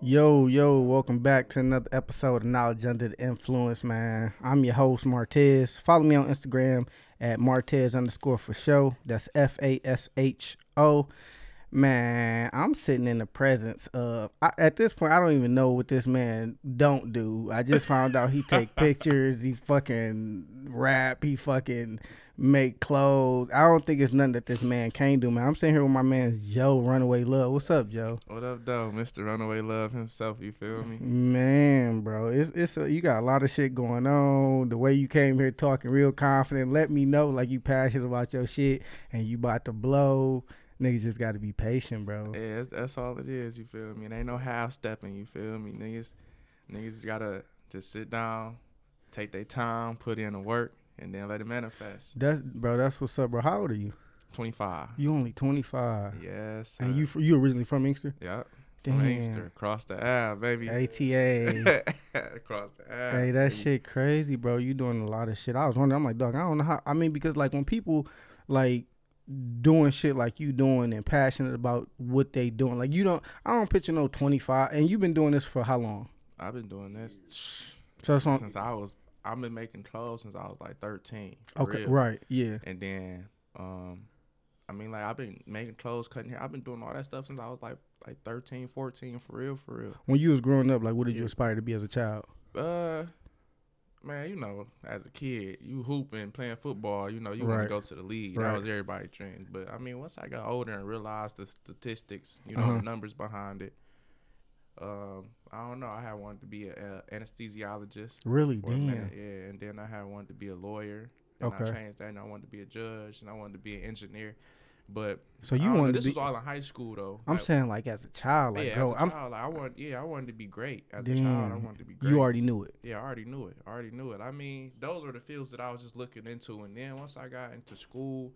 Yo, yo, welcome back to another episode of Knowledge Under the Influence, man. I'm your host, Martez. Follow me on Instagram at Martez underscore fasho. That's F A S H O. Man, I'm sitting in the presence of. I, at this point, I don't even know what this man don't do. I just found out he take pictures. He fucking rap. He fucking make clothes. I don't think it's nothing that this man can't do, man. I'm sitting here with my man Joe Runaway Love. What's up, Joe? What up, though, Mr. Runaway Love himself? You feel me? Man, bro, it's it's a, you got a lot of shit going on. The way you came here talking real confident, let me know like you passionate about your shit and you about to blow. Niggas just got to be patient, bro. Yeah, that's, that's all it is. You feel me? It ain't no half stepping. You feel me? Niggas, niggas gotta just sit down, take their time, put in the work, and then let it manifest. That's bro. That's what's up, bro. How old are you? Twenty five. You only twenty five. Yes. And you you originally from Inkster? Yep. Damn. From Inkster, across the Ave, baby. ATA. across the Ave. hey, that baby. shit crazy, bro. You doing a lot of shit. I was wondering. I'm like, dog. I don't know how. I mean, because like when people like doing shit like you doing and passionate about what they doing, like you don't. I don't picture no twenty five. And you've been doing this for how long? I've been doing this So since I was. I've been making clothes since I was like thirteen. Okay, real. right, yeah. And then, um, I mean, like I've been making clothes, cutting hair. I've been doing all that stuff since I was like like 13, 14, for real, for real. When you was growing up, like, what did you aspire to be as a child? Uh, man, you know, as a kid, you hooping, playing football. You know, you want to go to the league. Right. That was everybody's dream. But I mean, once I got older and realized the statistics, you know, Uh-huh. the numbers behind it. Um, I don't know. I had wanted to be an anesthesiologist Really, for a minute, damn. yeah, and then I had wanted to be a lawyer. And Okay. I changed that, and I wanted to be a judge, and I wanted to be an engineer. But So you know, wanted to this be? was all in high school though. I'm Like, saying like as a child, like, yeah, bro, as a child, like, I want, yeah, I wanted to be great. As a child, I wanted to be great. You already knew it. yeah, I already knew it. I already knew it. I mean, those were the fields that I was just looking into, and then once I got into school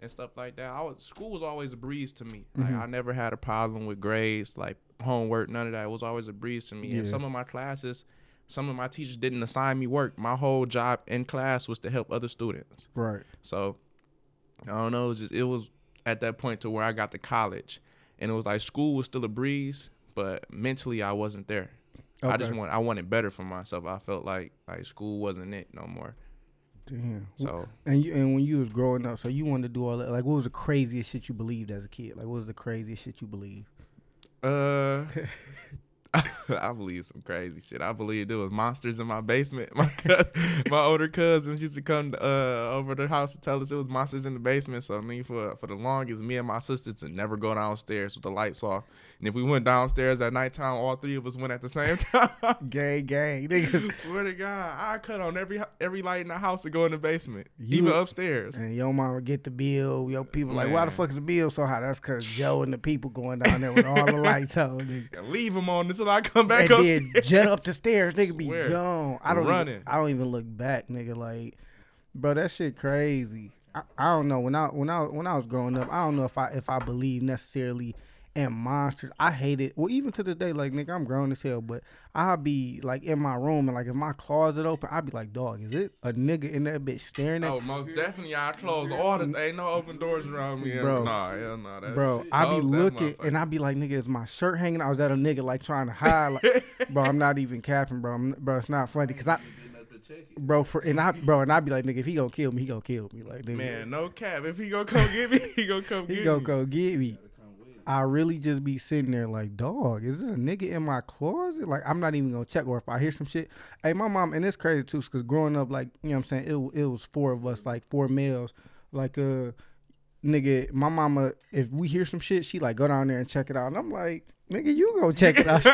and stuff like that, I was school was always a breeze to me. Like Mhm. I never had a problem with grades, like homework, none of that. It was always a breeze to me. Yeah. And some of my classes, some of my teachers didn't assign me work. My whole job in class was to help other students. Right. So I don't know. It was just it was at that point to where I got to college, and it was like school was still a breeze, but mentally I wasn't there. I just Okay. want I wanted better for myself. I felt like like school wasn't it no more. Damn. So And you and when you was growing up, so you wanted to do all that. Like, what was the craziest shit you believed as a kid? Like, what was the craziest shit you believed? uh. I believe some crazy shit. I believe there was monsters in my basement. My my older cousins used to come uh, over the house to tell us it was monsters in the basement. So I mean, for for the longest, me and my sisters to never go downstairs with the lights off. And if we went downstairs at nighttime, all three of us went at the same time. Gang, gang, nigga. Swear to God, I cut on every every light in the house to go in the basement, You- even upstairs. And your mama get the bill. Your people like, why the fuck is the bill so high? That's cause Joe and the people going down there with all the lights on. Nigga. Leave them on until I come back then jet up the stairs, nigga be Swear. gone. I don't Running. Even, I don't even look back, nigga. Like, bro, that shit crazy. I, I don't know when I when I when I was growing up, I don't know if I if I believe necessarily in monsters. I hate it. Well, even to this day, like nigga, I'm grown as hell, but I'll be like in my room and like if my closet open, I'd be like, dog, is it a nigga in that bitch staring at me? Oh, most definitely. I close all the. Ain't no open doors around me. Bro. Nah, hell no. That's Bro, I be looking and I be like, nigga, is my shirt hanging? I was at a nigga like trying to hide, like, bro. I'm not even capping, bro. I'm, bro, it's not funny because I, bro, for and I, bro, and I be like, nigga, if he gonna kill me, he gonna kill me, like, nigga, Man, no cap. If he gonna come get me, he gonna come he get gonna me. go get me. I really just be sitting there like, dog, is this a nigga in my closet? Like, I'm not even gonna check. Or if I hear some shit, hey, my mom, and it's crazy too, because growing up, like, you know what I'm saying, it it was four of us, like four males, like, uh, nigga, my mama, if we hear some shit, she like go down there and check it out, and I'm like, nigga, you go check it out.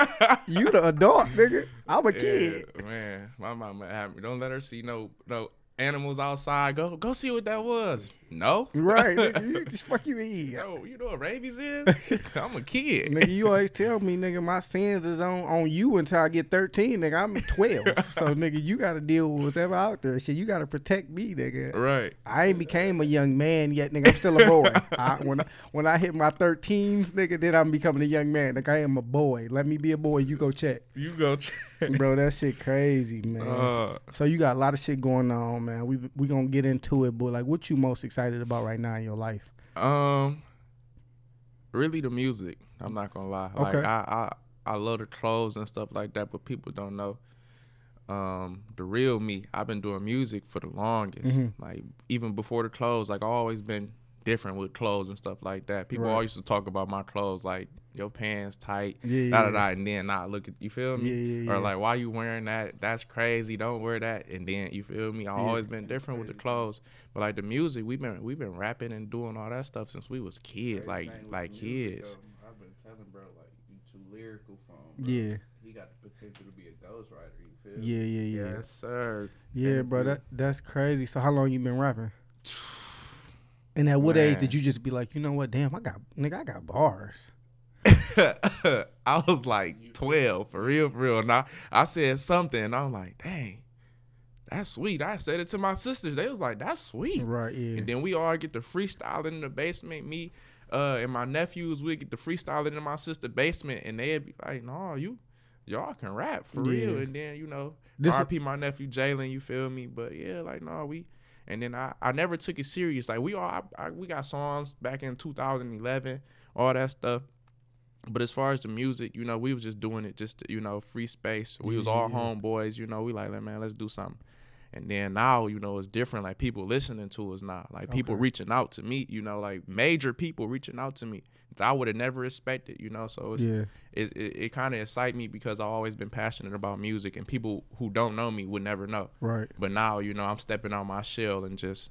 you the adult, nigga. I'm a kid. Man, my mama had me. Don't let her see no no animals outside. Go go see what that was. No, Right, nigga, you just fuck you eat. No, you know what rabies is? I'm a kid. Nigga, you always tell me, nigga, my sins is on, on you until I get 13, nigga. I'm 12. so, nigga, you got to deal with whatever out there. Shit, you got to protect me, nigga. Right. I ain't became a young man yet, nigga. I'm still a boy. I, when, I, when I hit my 13s, nigga, then I'm becoming a young man. Like, I am a boy. Let me be a boy. You go check. You go check. Bro, that shit crazy, man. Uh, so, you got a lot of shit going on, man. We we going to get into it, but, like, what you most excited about right now in your life? um, really the music. I'm not gonna lie. Like Okay. I, I, I love the clothes and stuff like that, but people don't know um, the real me. I've been doing music for the longest. Mhm. Like even before the clothes, like I always been different with clothes and stuff like that. People Right. always used to talk about my clothes, like your pants tight, Yeah, da da da, and then not look at you feel me, Yeah, yeah, yeah. or like why you wearing that? That's crazy. Don't wear that. And then you feel me. I Yeah. always been different with the clothes, but like the music, we've been we've been rapping and doing all that stuff since we was kids, like like kids. I've been telling bro, like you too lyrical for him. Yeah. He got the potential to be a ghostwriter. You feel? Yeah, yeah, yeah. Yes, sir. Yeah, And bro, we- that that's crazy. So how long you been rapping? And at what age did you just be like, you know what, damn, I got nigga, I got bars. I was like 12, for real, for real. And I, I said something, and I'm like, dang, that's sweet. I said it to my sisters. They was like, that's sweet. Right, yeah. And then we all get the freestyling in the basement. Me uh, and my nephews, we get the freestyling in my sister basement, and they'd be like, no, you, y'all can rap for real. And then, you know, This- RP my nephew Jalen, you feel me? But yeah, like, no, we. And then I, I never took it serious. Like we all I, I, we got songs back in 2011, all that stuff. But as far as the music, you know, we was just doing it just to, you know, free space. We was all Yeah. homeboys, you know, we like, like, man, let's do something. And then now, you know, it's different. Like people listening to us now. Like people Okay. reaching out to me, you know, like major people reaching out to me that I would have never expected, you know. So it's yeah. it, it, it kind of excite me because I've always been passionate about music and people who don't know me would never know. Right. But now, you know, I'm stepping out my shell and just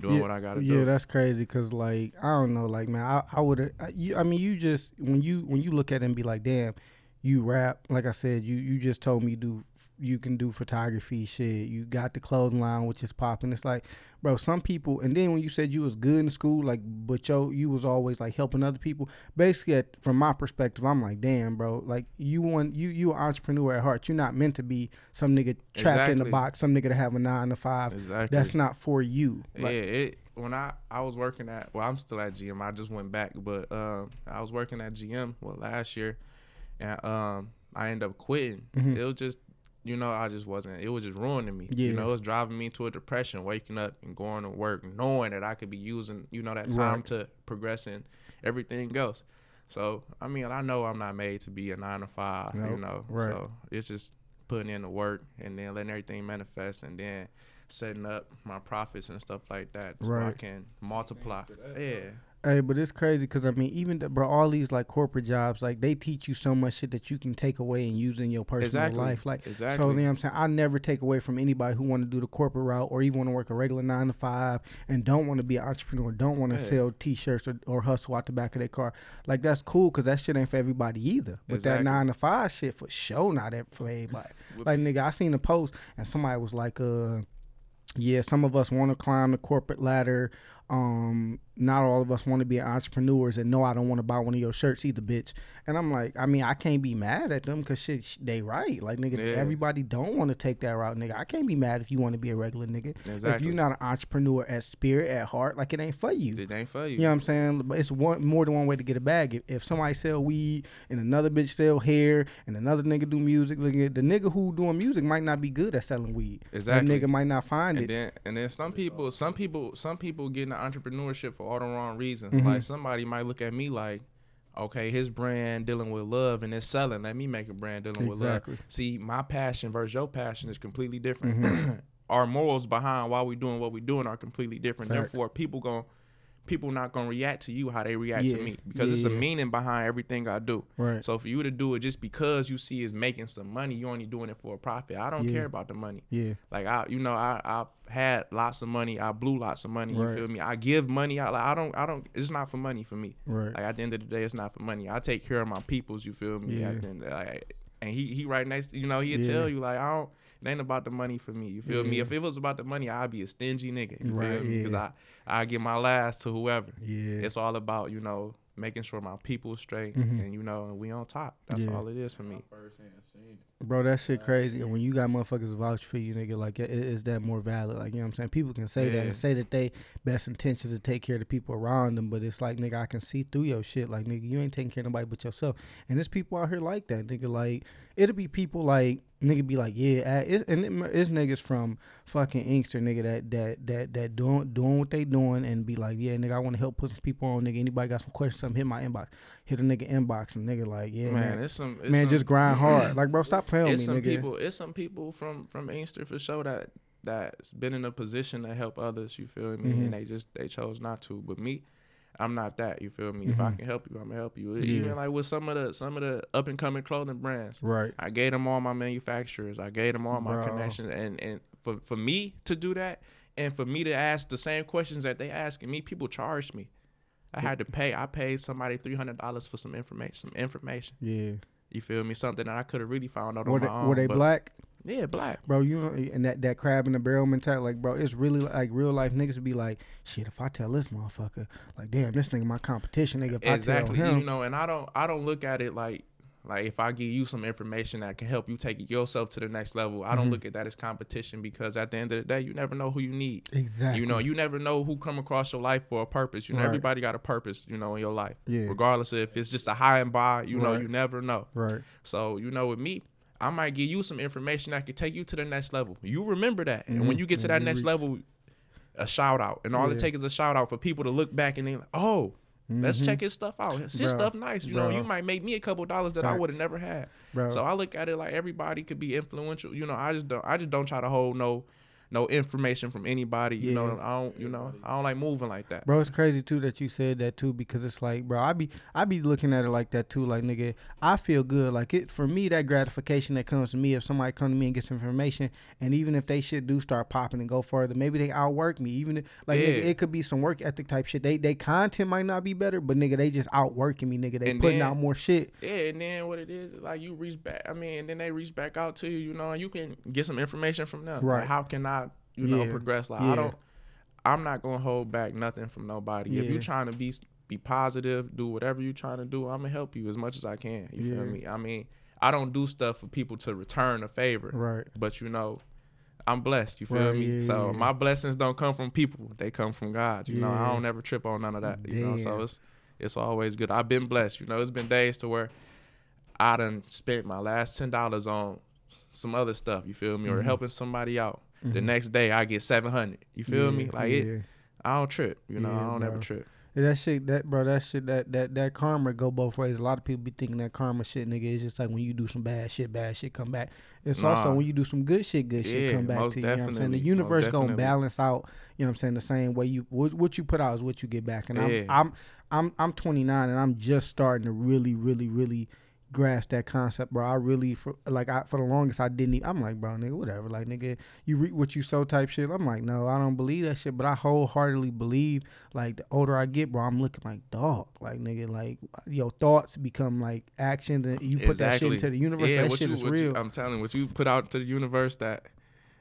doing yeah, what I gotta yeah, do. Yeah, that's crazy. Cause like I don't know, like man, I, I would have. You, I mean, you just when you when you look at it and be like, damn, you rap. Like I said, you you just told me do you can do photography shit. You got the clothing line, which is popping. It's like, bro, some people. And then when you said you was good in school, like, but yo, you was always like helping other people. Basically, at, from my perspective, I'm like, damn, bro, like you want you you an entrepreneur at heart. You're not meant to be some nigga trapped in the box, some nigga to have a nine to five. Exactly. That's not for you. Like, yeah, it when I I was working at well, I'm still at GM. I just went back, but um, I was working at GM well last year, and um, I ended up quitting. Mhm. It was just you know I just wasn't. It was just ruining me. Yeah. You know, it was driving me into a depression. Waking up and going to work, knowing that I could be using you know that time Right. to progress in everything else. So I mean, I know I'm not made to be a nine to five. You know, Right. so it's just putting in the work and then letting everything manifest and then setting up my profits and stuff like that so I Right. can multiply. Yeah. Hey, but it's crazy because I mean, even the, bro, all these like corporate jobs, like they teach you so much shit that you can take away and use in your personal Exactly. life. Like, Exactly. so you know what I'm saying, I never take away from anybody who want to do the corporate route or even want to work a regular nine to five and don't want to be an entrepreneur, don't want to Yeah. sell T-shirts or, or hustle out the back of their car. Like that's cool because that shit ain't for everybody either. But that nine to five shit for sure not for everybody. like nigga, I seen a post and somebody was like, uh. Yeah, some of us want to climb the corporate ladder. Um, not all of us want to be entrepreneurs. And no, I don't want to buy one of your shirts either, bitch. And I'm like, I mean, I can't be mad at them because shit, sh- they right. Like nigga, Yeah. everybody don't want to take that route, nigga. I can't be mad if you want to be a regular nigga. If you're not an entrepreneur at spirit, at heart, like it ain't for you. it ain't for you. You know what I'm saying? But it's one more than one way to get a bag. If, if somebody sell weed and another bitch sell hair and another nigga do music, look at the nigga who doing music might not be good at selling weed. Exactly. That nigga might not find and it. then and then some people some people some people get into entrepreneurship for all the wrong reasons. Mhm. Like somebody might look at me like, okay, his brand dealing with love and it's selling. Let me make a brand dealing with love. See, my passion versus your passion is completely different. Mhm. Our morals behind why we doing what we doing are completely different. Facts. Therefore, people going people not gonna react to you how they react to me because Yeah, it's a yeah. meaning behind everything I do. Right. So for you to do it just because you see is making some money, you only doing it for a profit. I don't Yeah. care about the money. Yeah. Like I, you know, I I had lots of money. I blew lots of money. You Right. feel me? I give money I Like I don't, I don't. It's not for money for me. Right. Like at the end of the day, it's not for money. I take care of my peoples. You feel me? Yeah. At the end, like, and he he right next. You know, he'll Yeah. tell you like I don't. It ain't about the money for me. You feel me? If it was about the money, I'd be a stingy nigga. You Right, feel me? Because yeah. I I give my last to whoever. Yeah. It's all about you know making sure my people straight Mhm. and you know and we on top. That's Yeah. all it is for me. First hand seen it. Bro, that shit crazy. And when you got motherfuckers vouch for you, nigga, like, it, is that more valid? Like, you know what I'm saying? People can say that and say that they best intentions to take care of the people around them, but it's like, nigga, I can see through your shit. Like, nigga, you ain't taking care of nobody but yourself. And there's people out here like that, nigga. Like, it'll be people like, nigga be like, yeah, ah, it's, and it, it's niggas from fucking Inkster, nigga, that that that that doing doing what they doing and be like, yeah, nigga, I want to help put some people on, nigga. Anybody got some questions? Something hit my inbox. Hit a nigga inbox and nigga like, yeah, man, man, it's some it's man, some, just grind hard. Like, bro, stop playing with it's me, some nigga. people it's some people from from Inkster for sure that that's been in a position to help others you feel me Mhm. and they just they chose not to but me i'm not that you feel me if i Mhm. can help you i'm gonna help you Yeah. even like with some of the some of the up and coming clothing brands Right. i gave them all my manufacturers i gave them all my Bro. connections and and for for me to do that and for me to ask the same questions that they asking me people charged me i had to pay i paid somebody $300 for some information some information Yeah. You feel me something that i could have really found out Were on they, my own were they black? yeah black Bro, you know, and that, that crab in the barrel mentality, like, bro, it's really like real life niggas would be like, shit, if I tell this motherfucker, like, damn, this nigga my competition, nigga. If exactly I tell him, you know and i don't i don't look at it like like if i give you some information that can help you take yourself to the next level i don't Mhm. look at that as competition because at the end of the day you never know who you need. Exactly, you know you never know who come across your life for a purpose. You know Right. everybody got a purpose you know in your life. Yeah, regardless of if it's just a high and by you know you never know. Right, so you know with me i might give you some information that can take you to the next level. You remember that. And when Mhm. you get to that next level a shout out. And all Yeah. it takes is a shout out for people to look back and they like oh Let's Mhm. check his stuff out. His Bro, stuff nice. You know, you might make me a couple dollars that I would have never had. bro. So I look at it like everybody could be influential. You know, I just don't. I just don't try to hold no, no information from anybody. You know, I don't. You know, I don't like moving like that. Bro, it's crazy too that you said that too because it's like, bro, I be I be looking at it like that too. Like, nigga, I feel good. Like it for me, that gratification that comes to me if somebody come to me and get some information, and even if they shit do start popping and go further, maybe they outwork me. Even if, like, nigga, it could be some work ethic type shit. They they content might not be better, but nigga, they just outworking me. Nigga, they And putting then- out more shit. Yeah, and then what it is is like you reach back. I mean, and then they reach back out to you. You know, and you can get some information from them. Right. Like, how can I, you know, Yeah. progress? Like Yeah. I don't. I'm not gonna hold back nothing from nobody. If you're trying to be be positive, do whatever you're trying to do. I'm gonna help you as much as I can. You feel me? I mean, I don't do stuff for people to return a favor. Right. but you know i'm blessed you feel Right, me yeah, so yeah. my blessings don't come from people they come from god you know i don't ever trip on none of that you know so it's it's always good i've been blessed you know it's been days to where i done spent my last ten dollars on some other stuff you feel me or Mhm. helping somebody out the Mhm. next day i get 700 you feel me Yeah, like it i don't trip you know Yeah, i don't ever bro. trip Yeah, that shit, that bro, that shit, that that that karma go both ways. A lot of people be thinking that karma shit, nigga. It's just like when you do some bad shit, bad shit come back. It's also when you do some good shit, good shit come back to you. You know what I'm saying? The universe gonna balance out. You know what I'm saying? The same way you what, what you put out is what you get back. And Yeah. I'm I'm I'm I'm 29 and I'm just starting to really, really, really grasp that concept, bro. I really for like I for the longest I didn't. Even, I'm like, bro, nigga, whatever. Like, nigga, you reap what you sow type shit. I'm like, no, I don't believe that shit. But I wholeheartedly believe, like, the older I get, bro, I'm looking like dog. Like, nigga, like your thoughts become like actions, and you put that shit into the universe. yeah that what shit you, is real. you, i'm telling you what you put out to the universe that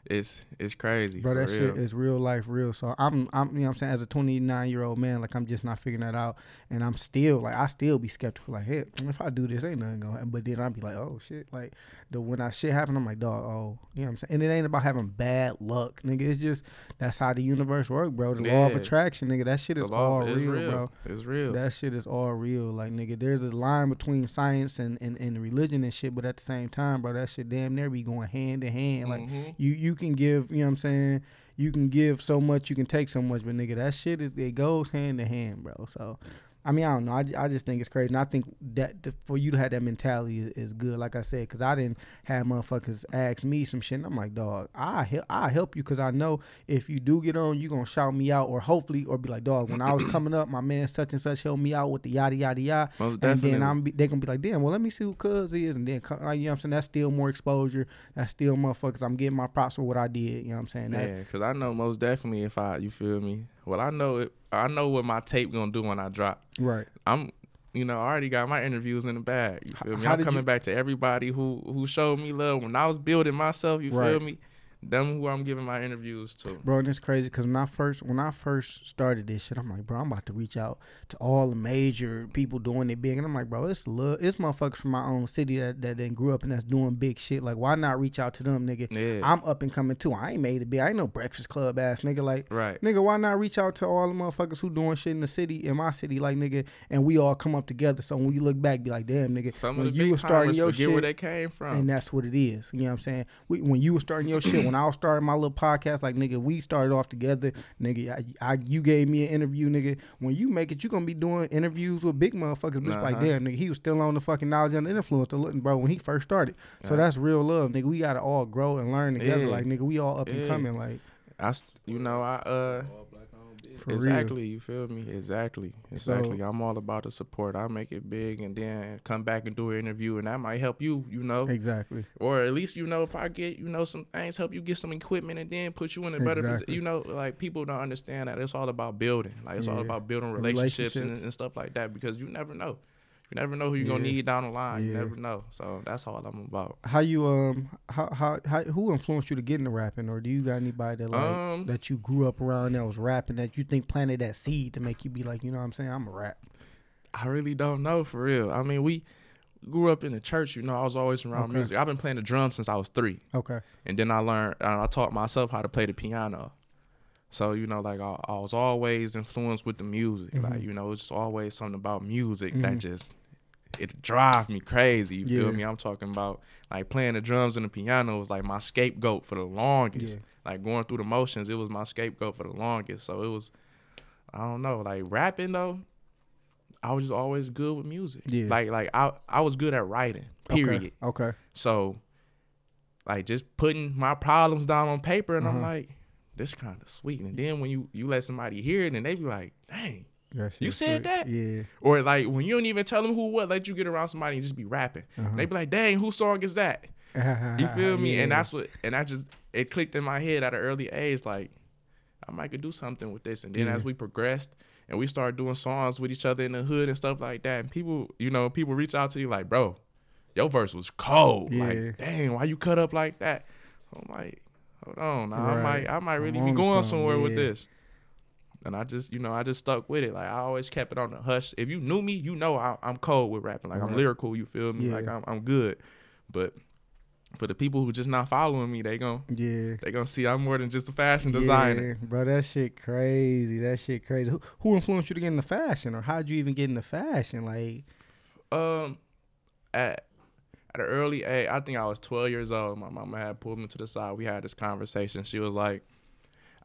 is is crazy Bro, that real. shit is real life, real. So I'm, I'm, you know, what I'm saying, as a 29 year old man, like I'm just not figuring that out, and I'm still, like, I still be skeptical, like, hey, if I do this, ain't nothing gonna happen. But then I'll be like, oh shit, like, the when that shit happen, I'm like, dog, oh, you know what I'm saying. And it ain't about having bad luck, nigga. It's just that's how the universe work, bro. The law of attraction, nigga. That shit is all is real, real, bro. It's real. That shit is all real. Like, nigga, there's a line between science and, and, and religion and shit, but at the same time, bro, that shit damn near be going hand in hand. Like, Mhm. you you can give, you know what I'm saying? You can give so much, you can take so much, but nigga, that shit is it goes hand in hand, bro. So, I mean, I don't know. I, I just think it's crazy, and I think that the, for you to have that mentality is, is good. Like I said, because I didn't have motherfuckers ask me some shit. And I'm like, dog, I help, I help you because I know if you do get on, you're gonna shout me out, or hopefully, or be like, dog, when I was coming up, my man such and such helped me out with the yada yada yada. Most And definitely. then I'm be, they gonna be like, damn, well, let me see who Cuz is, and then you know what I'm saying. That's still more exposure. That's still motherfuckers. I'm getting my props for what I did. You know what I'm saying? That, Yeah, cause I know most definitely if I, you feel me. Well, I know it. I know what my tape gonna do when I drop. right. I'm, you know, I already got my interviews in the bag. You feel me? how I'm coming you- back to everybody who who showed me love when I was building myself. You feel me? Them who I'm giving my interviews to. Bro, it's crazy because when I first when I first started this shit, I'm like, bro, I'm about to reach out to all the major people doing it big, and I'm like, bro, it's love, it's motherfuckers from my own city that that then grew up and that's doing big shit. Like, why not reach out to them, nigga? Yeah. I'm up and coming too. I ain't made it big. I ain't no Breakfast Club ass nigga. Like, right. nigga, why not reach out to all the motherfuckers who doing shit in the city, in my city, like nigga, and we all come up together. So when you look back, be like, damn, nigga, Some when you were starting your forget shit, where they came from. and that's what it is. You know what I'm saying? We, when you were starting your shit, when I was starting my little podcast, like nigga, we started off together. Nigga, I, I you gave me an interview, nigga. When you make it, you gonna be doing interviews with big motherfuckers. Just like Uh-huh. damn, nigga, he was still on the fucking knowledge and influence, to looking, bro, when he first started. So Yeah. that's real love, nigga. We gotta all grow and learn together. Yeah. Like nigga, we all up and coming. Like I, you know, I uh. All black owned business. for real. exactly, you feel me? Exactly, exactly. I'm all about the support. I make it big, and then come back and do an interview, and that might help you, you know, Exactly. or at least you know if I get you know some things, help you get some equipment, and then put you in a better position. You know, like people don't understand that it's all about building. Like it's all about building relationships, And, Relationships. and stuff like that because you never know. You never know who you're gonna need down the line. You never know. So that's all I'm about. How you um how, how how who influenced you to get into rapping, or do you got anybody that like Um, that you grew up around that was rapping that you think planted that seed to make you be like, you know what I'm saying? I'm a rap. I really don't know for real. I mean, we grew up in the church. You know, I was always around Okay. music. I've been playing the drums since I was three. Okay. and then I learned I taught myself how to play the piano. So you know, like I, I was always influenced with the music. Like Mhm. you know, it's just always something about music Mhm. that just it drive me crazy. You Yeah. feel me? I'm talking about like playing the drums and the piano was like my scapegoat for the longest. Yeah. Like going through the motions, it was my scapegoat for the longest. So it was, I don't know, like rapping though. I was just always good with music. Yeah. Like like I I was good at writing. Period. Okay. okay. So, like, just putting my problems down on paper, and I'm Uh-huh. like, this kind of sweet. And then when you you let somebody hear it, and they be like, dang. You said that? Yeah. Or like when you don't even tell them who what, let you get around somebody and just be rapping. Uh-huh. They be like, dang, whose song is that? You feel me? And that's what, and I just it clicked in my head at an early age, like I might could do something with this. And then Yeah. as we progressed and we started doing songs with each other in the hood and stuff like that, and people, you know, people reach out to you like, bro, your verse was cold. Yeah. Like, dang, why you cut up like that? I'm like, hold on, I Right. might, I might really be going somewhere with this. And I just, you know, I just stuck with it. Like I always kept it on the hush. If you knew me, you know I, I'm cold with rapping. Like I'm lyrical. You feel me? Yeah. Like I'm, I'm good. But for the people who just not following me, they gon' Yeah. they gonna see I'm more than just a fashion designer. Yeah, bro, that shit crazy. That shit crazy. Who, who influenced you to get into fashion, or how'd you even get into fashion? Like, Um, at at an early age, I think I was 12 years old. My mama had pulled me to the side. We had this conversation. She was like,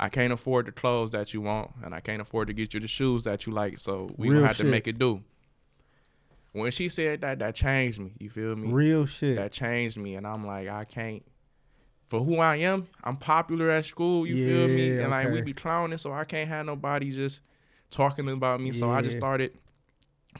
"I can't afford the clothes that you want, and I can't afford to get you the shoes that you like. So we Real have shit. to make it do." When she said that, that changed me. You feel me? real shit. that changed me and I'm like I can't for who I am, I'm popular at school, you feel me? Yeah, And like we okay. be clowning, so I can't have nobody just talking about me. So I just started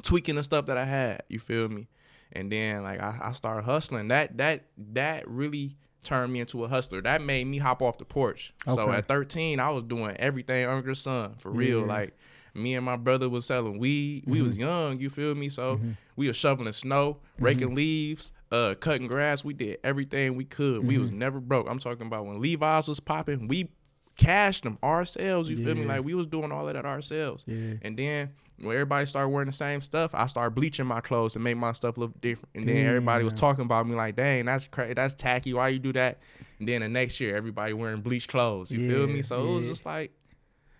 tweaking the stuff that I had, you feel me? And then like I, I started hustling. That that that really turned me into a hustler. That made me hop off the porch. So at 13, I was doing everything under the sun for real. Yeah. Like me and my brother was selling weed. We was young, you feel me? So Mhm. we was shoveling snow, raking leaves, uh, cutting grass. We did everything we could. We was Mm-hmm. never broke. I'm talking about when Levi's was popping, we cashed them ourselves. You feel me? Like we was doing all of that ourselves. Yeah. And then when everybody started wearing the same stuff, I started bleaching my clothes to make my stuff look different. And then everybody was talking about me like, "Dang, that's crazy. That's tacky. Why you do that?" And then the next year, everybody wearing bleached clothes. You feel me? So it was just like,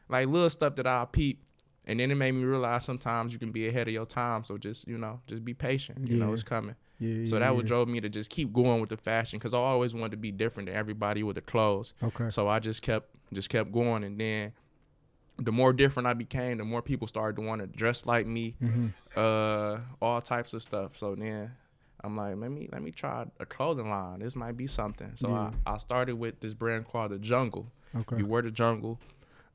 like little stuff that I peep. And then it made me realize sometimes you can be ahead of your time. So just you know, just be patient. You know, it's coming. Yeah. So yeah, that what drove me to just keep going with the fashion because I always wanted to be different than everybody with the clothes. Okay. So I just kept just kept going, and then the more different I became, the more people started to want to dress like me, hmm uh, all types of stuff. So then I'm like, let me let me try a clothing line. This might be something. So Yeah. I, I started with this brand called the Jungle. Okay. You wear the Jungle.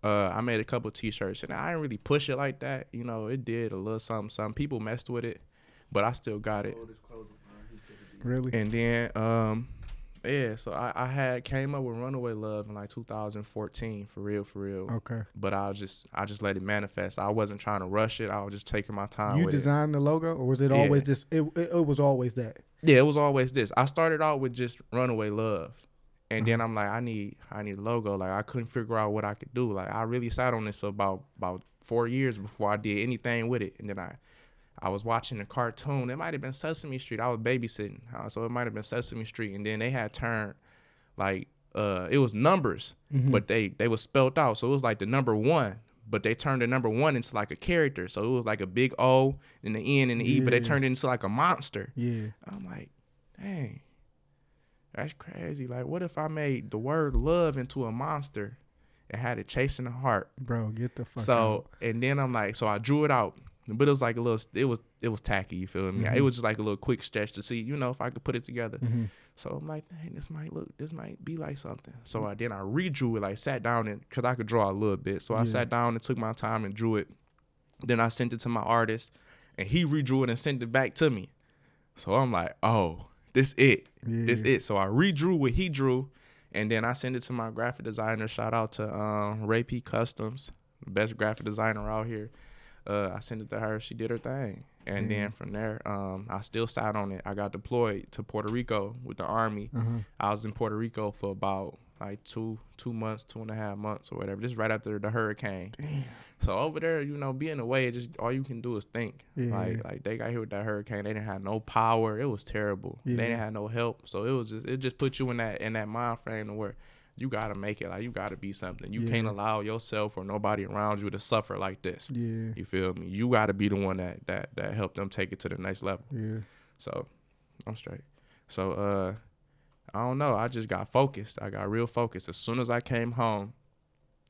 Uh, I made a couple T-shirts, and I didn't really push it like that. You know, it did a little something. Some people messed with it, but I still got it. Oldest clothing line he could've did. really? And then, um, yeah, so I, I had came up with Runaway Love in like 2014, for real, for real. okay. But I was just, I just let it manifest. I wasn't trying to rush it. I was just taking my time You with it. designed the logo, or was it Yeah. always this? It, it, it was always that. Yeah, it was always this. I started out with just Runaway Love, And Uh-huh. then I'm like, I need I need a logo. Like I couldn't figure out what I could do. Like I really sat on this for about about four years before I did anything with it. And then I I was watching a cartoon. It might have been Sesame Street. I was babysitting, uh, so it might have been Sesame Street. And then they had turned like uh it was numbers, Mhm. but they they was spelled out. So it was like the number one, but they turned the number one into like a character. So it was like a big O and the N and the E, but they turned it into like a monster. yeah, I'm like, dang, that's crazy. Like, what if I made the word love into a monster and had it chasing the heart? bro, get the fuck so, out. and then I'm like, so I drew it out, but it was like a little, it was, it was tacky. You feel me? Mhm. It was just like a little quick stretch to see, you know, if I could put it together. Mhm. So I'm like, dang, this might look, this might be like something. So I then I redrew it, like sat down and, cause I could draw a little bit. So I Yeah. sat down and took my time and drew it. Then I sent it to my artist, and he redrew it and sent it back to me. So I'm like, oh, this it, this it. So I redrew what he drew, and then I sent it to my graphic designer. Shout out to um, Ray P Customs, best graphic designer out here. Uh, I sent it to her. She did her thing, and Yeah. then from there, um, I still sat on it. I got deployed to Puerto Rico with the army. Uh-huh. I was in Puerto Rico for about like two two months, two and a half months or whatever. Just right after the hurricane. Damn. So over there, you know, being away, it just all you can do is think. Yeah. Like like they got hit with that hurricane. They didn't have no power. It was terrible. Yeah. They didn't have no help. So it was just it just put you in that in that mind frame to where you gotta make it. Like you gotta be something. You can't allow yourself or nobody around you to suffer like this. Yeah, You feel me? You gotta be the one that that that helped them take it to the next level. yeah, So I'm straight. So uh I don't know. I just got focused. I got real focused. As soon as I came home,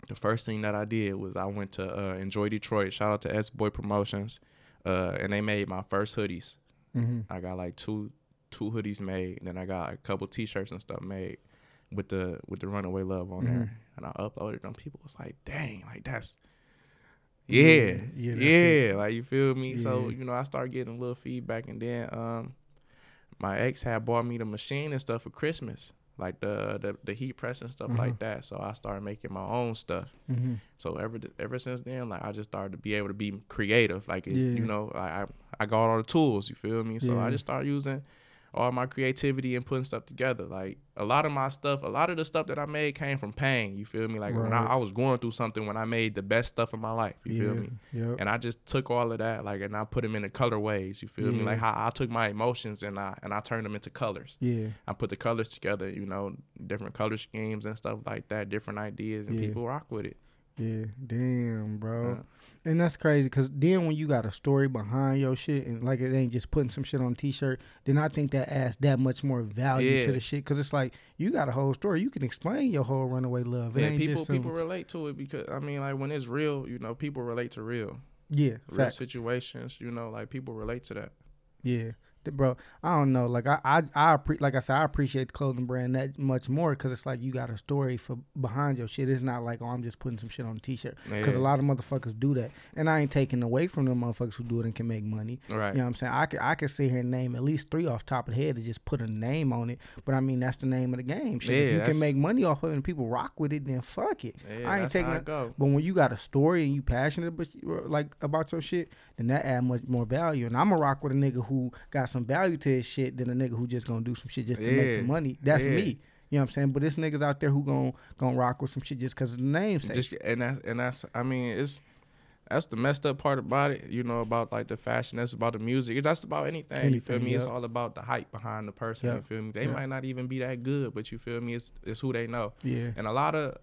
the first thing that I did was I went to uh Enjoy Detroit. Shout out to S Boy Promotions. Uh and they made my first hoodies. mm-hmm. I got like two two hoodies made, and then I got a couple t shirts and stuff made with the with the runaway love on there. And I uploaded them. People was like, dang, like that's yeah, Yeah, yeah, yeah, like you feel me. So you know, I started getting a little feedback, and then um, my ex had bought me the machine and stuff for Christmas, like the the, the heat press and stuff Uh-huh. like that. So I started making my own stuff. Mm-hmm. So ever ever since then, like I just started to be able to be creative. Like it's, Yeah. you know, like I I got all the tools. You feel me? So Yeah. I just started using all my creativity and putting stuff together. Like a lot of my stuff, a lot of the stuff that I made came from pain. You feel me? Like when I, I was going through something when I made the best stuff of my life. You yeah. feel me? Yep. And I just took all of that, like, and I put them into color ways. You feel me? Like how I took my emotions and I and I turned them into colors. yeah. I put the colors together, you know, different color schemes and stuff like that, different ideas, and Yeah. people rock with it. Yeah, damn, bro. Uh, And that's crazy because then when you got a story behind your shit and like it ain't just putting some shit on a t-shirt, then I think that adds that much more value to the shit because it's like you got a whole story. You can explain your whole runaway love. It yeah, ain't people just some, people relate to it because I mean, like when it's real, you know, people relate to real, yeah, real fact, situations. You know, like people relate to that. yeah. Bro, I don't know. Like I, I, I like I said, I appreciate the clothing brand that much more because it's like you got a story for behind your shit. It's not like oh, I'm just putting some shit on a t-shirt because a lot of motherfuckers do that, and I ain't taking away from them motherfuckers who do it and can make money. Right. You know what I'm saying? I could I could sit here and name at least three off top of the head to just put a name on it. But I mean that's the name of the game. Shit. Yeah, if you can make money off of it and people rock with it, then fuck it. Yeah, I ain't taking it- go. But when you got a story and you passionate about like about your shit, then that add much more value. And I'm a rock with a nigga who got some value to his shit than a nigga who just gonna do some shit just to make the money. That's yeah. me. You know what I'm saying? But this niggas out there who gon' gonna rock with some shit just cause of the name sake. Just and that's and that's I mean it's that's the messed up part about it. You know about like the fashion. That's about the music. That's about anything. you feel Anything, me? It's all about the hype behind the person. You feel me? They yep. might not even be that good, but you feel me? It's it's who they know. yeah. and a lot of